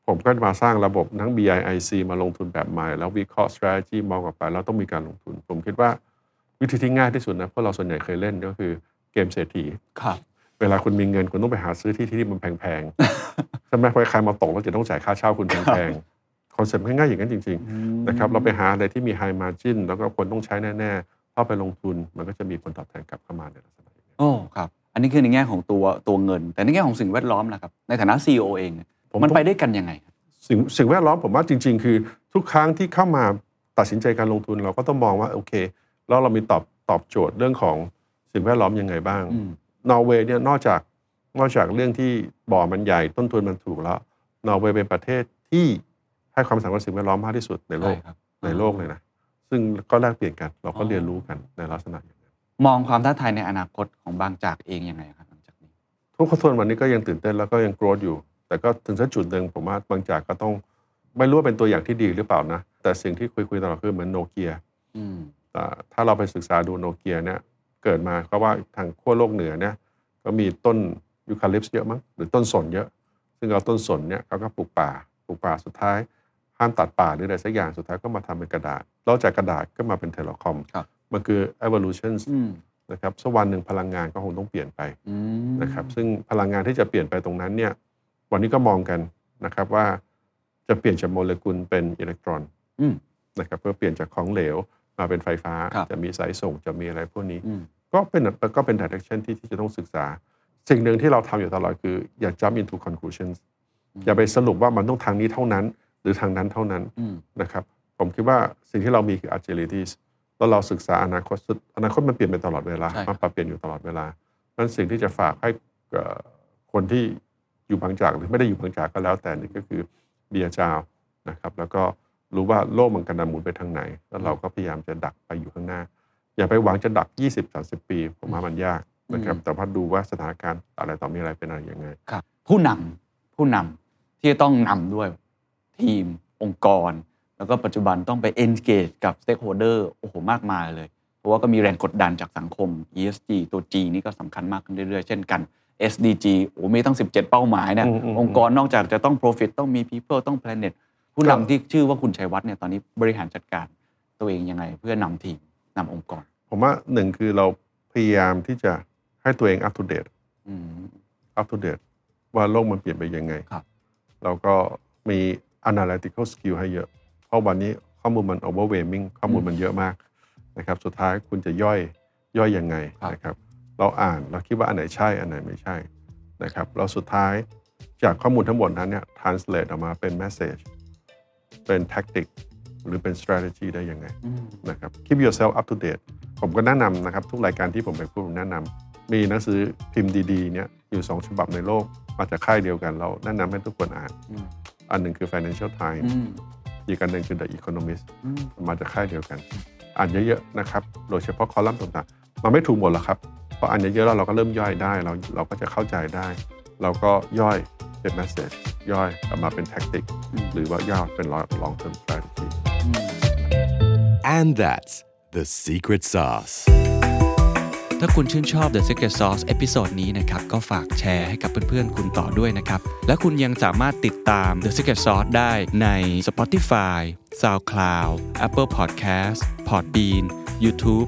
ผมก็มาสร้างระบบทั้ง BIIC มาลงทุนแบบใหม่ แล้ววิเคราะห์ strategy มองออกไป แล้วต้องมีการลงทุน ผมคิดว่าวิธีที่ง่ายที่สุดนะเพราะเราส่วนใหญ่เคยเล่นก็คือเกมเศรษฐีครับเวลาคุณมีเงินคุณต้องไปหาซื้อที่ที่มันแพงๆใช่ไหมเพราะใครมาตกแล้วจะต้องจ่ายค่าเช่าคุณแพงๆคอนเซ็ปต์ง่ายๆอย่างนั้นจริงๆนะครับเราไปหาอะไรที่มี high margin แล้วก็คนต้องใช้แน่ๆเข้าไปลงทุนมันก็จะมีผลตอบแทนกลับเข้ามาในลักษณะอย่างนี้โอ้ครับ อันนี้คือในแง่ของตัวตัวเงิน แต่ในแง่ของสิ่งแวดล้อมนะครับในฐานะ CEO เองเนี่ยผ มมันไปได้วยกันยังไงครับสิ่งสิ่งแวดล้อมผมว่าจริง ๆ คือทุกครั้งที่เข้ามาตัดสินใจการลงทุนเราก็ต้องมองว่าโอเคแล้วเรามีตอบตอบโจทย์เรื่องของสิ่งแวดล้อมยังไงบ้างอืมนอร์เวย์เนี่ยนอกจากนอกจากเรื่องที่บ่อมันใหญ่ต้นทุนมันถูกแล้ว นอร์เวย์เป็นประเทศที่ให้ความสำคัญกับสิ่งแวดล้อมมากที่สุดในโลกใช่ครับในโลกเลยนะซึ่งก็แลกเปลี่ยนกัน เราก็อ๋อเรียนรู้กันในลักษณะอย่างนั้นมองความท้าทายในอนาคตของบางจากเองยังไงครับหลังจากนี้ ทุกคนส่วนวันนี้ก็ยังตื่นเต้นแล้วก็ยังโกรธอยู่ แต่ก็ถึงสักจุดหนึ่งผมว่าบางจากก็ต้องไม่รู้ว่าเป็นตัวอย่างที่ดีหรือเปล่านะ แต่สิ่งที่คุยๆตลอดคือเหมือนโนเกียอืมถ้าเราไปศึกษาดูโนเกียเนี่ยเกิดมาเพราะว่าทางขั้วโลกเหนือเนี่ยก็มีต้นยูคาลิปส์เยอะมั้งหรือต้นสนเยอะ ซึ่งเอาต้นสนเนี่ยเขาก็ปลูกป่าปลูกป่าสุดท้าย ห้ามตัดป่าหรืออะไรสักอย่างสุดท้ายก็มาทำเป็นกระดาษแล้วจากกระดาษก็มาเป็นเทเลคอมครับมันคือ evolution อืมนะครับสักวันหนึ่งพลังงานก็คงต้องเปลี่ยนไปอืมนะครับซึ่งพลังงานที่จะเปลี่ยนไปตรงนั้นเนี่ย วันนี้ก็มองกันนะครับว่าจะเปลี่ยนจากโมเลกุลเป็นอิเล็กตรอนอืมนะครับเพื่อเปลี่ยนจากของเหลวมาเป็นไฟฟ้าครับจะมีสายส่งจะมีอะไรพวกนี้อืมก็เป็นก็เป็น direction ที่ที่จะต้องศึกษา สิ่งหนึ่งที่เราทำอยู่ตลอดคืออย่า jump into conclusions อย่าไปสรุปว่ามันต้องทางนี้เท่านั้น หรือทางนั้นเท่านั้นอืมนะครับผมคิดว่าสิ่งที่เรามีคือ agility แล้วเราศึกษาอนาคตอนาคตมันเปลี่ยนไปตลอดเวลาใช่ครับมันปรับเปลี่ยนอยู่ตลอดเวลานั้นสิ่งที่จะฝากให้เอ่อคนที่ อยู่บางจากหรือไม่ได้อยู่บางจากก็แล้วแต่นี่ก็คือเบียร์จาวนะครับแล้วก็รู้ว่าโลกมันกำลังหมุนไปทางไหน แล้วเราก็พยายามจะดักไปอยู่ข้างหน้า อย่าไปหวังจะดัก 20-30 ปี ผมว่ามันยากนะครับแต่ว่าดูว่าสถานการณ์อะไรต่อมีอะไรเป็นอะไรยังไงครับผู้นำผู้นำที่จะต้องนำด้วยทีมองค์กร แล้วก็ปัจจุบันต้องไป engage กับ stakeholder โอ้โหมากมายเลย เพราะว่าก็มีแรงกดดันจากสังคม ESG ตัว G นี่ก็สำคัญมากขึ้นเรื่อยๆ เช่นกัน SDG โอ้มีตั้ง 17 เป้าหมายเนี่ยอืมอืมองค์กรนอกจากจะต้อง profit ต้องมี people ต้อง planet ผู้นำที่ชื่อว่าคุณชัยวัฒน์เนี่ยตอนนี้บริหารจัดการตัวเองยังไง เพื่อนำทีมนำองค์กร ผมว่าหนึ่งคือเราพยายามที่จะให้ตัวเอง up to date อืม up to date ว่าโลกมันเปลี่ยนไปยังไงครับแล้วก็มี analytical skill ให้เยอะ เพราะวันนี้ข้อมูลมัน overwhelming ข้อมูลมันเยอะมากนะครับ สุดท้ายคุณจะย่อยย่อยยังไงครับนะครับ เราอ่านเราคิดว่าอันไหนใช่อันไหนไม่ใช่นะครับแล้วสุดท้ายจากข้อมูลทั้งหมดนั้นเนี่ย translate ออกมาเป็น message เป็น tactic หรือเป็น strategy ได้ยังไงอืมนะครับ keep yourself up to date ผมก็แนะนำนะครับ ทุกรายการที่ผมไปพูดผมแนะนำมีหนังสือพิมพ์ดีๆเนี่ยอยู่สองฉบับในโลก มาจากค่ายเดียวกันเราแนะนำให้ทุกคนอ่านอืมอันหนึ่งคือ Financial Times อืมอีกอันหนึ่งคือ The Economist อืมมาจากค่ายเดียวกัน อ่านเยอะๆนะครับ โดยเฉพาะคอลัมน์ต่างๆมันไม่ถูกหมดหรอกครับ พออ่านเยอะๆแล้วเราก็เริ่มย่อยได้เราเราก็จะเข้าใจได้ เราก็ย่อยเป็น message ย่อยกลับมาเป็น tactic หรือว่าย่อยเป็น long term strategy And that's the secret sauce. ถ้าคุณชื่นชอบ The Secret Sauce episode นี้นะครับ ก็ฝากแชร์ให้กับเพื่อนๆ คุณต่อด้วยนะครับ และคุณยังสามารถติดตาม The Secret Sauce ได้ใน Spotify, SoundCloud, Apple Podcast, Podbean, YouTube